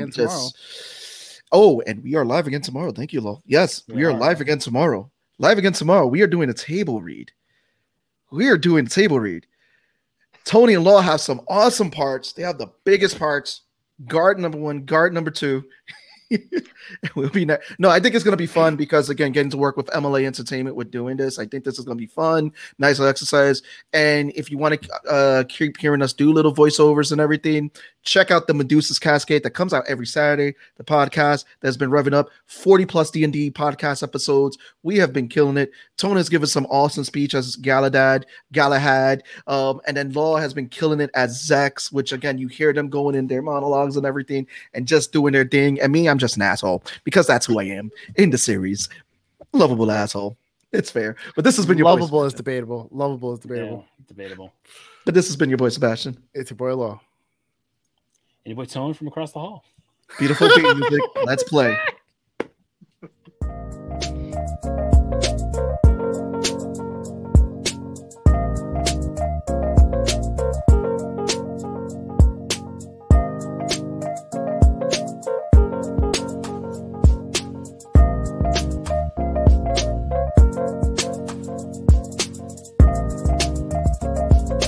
B: Oh, and we are live again tomorrow. Thank you, Lo. Yes, we, are
C: are.
B: live again tomorrow. Live again tomorrow. We are doing a table read. We are doing a table read. Tony and Law have some awesome parts. They have the biggest parts. Guard number one, guard number two. we'll be ne- no, I think it's gonna be fun because again, getting to work with MLA Entertainment with doing this, I think this is gonna be fun, nice little exercise. And if you want to uh, keep hearing us do little voiceovers and everything, check out the Medusa's Cascade that comes out every Saturday. The podcast that's been revving up 40 plus D and D podcast episodes. We have been killing it. Tony has given some awesome speech as Galadad, Galahad, um, and then Law has been killing it as Zex, which again you hear them going in their monologues and everything and just doing their thing. And me, I'm just an asshole because that's who I am in the series. Lovable asshole. It's fair. But this has been your boy
C: Lovable is debatable. Lovable is
D: Yeah,
C: debatable.
D: debatable.
B: But this has been your boy Sebastian.
C: It's your boy Law.
D: And your boy Tone from across the hall.
B: Beautiful beat music. Let's play.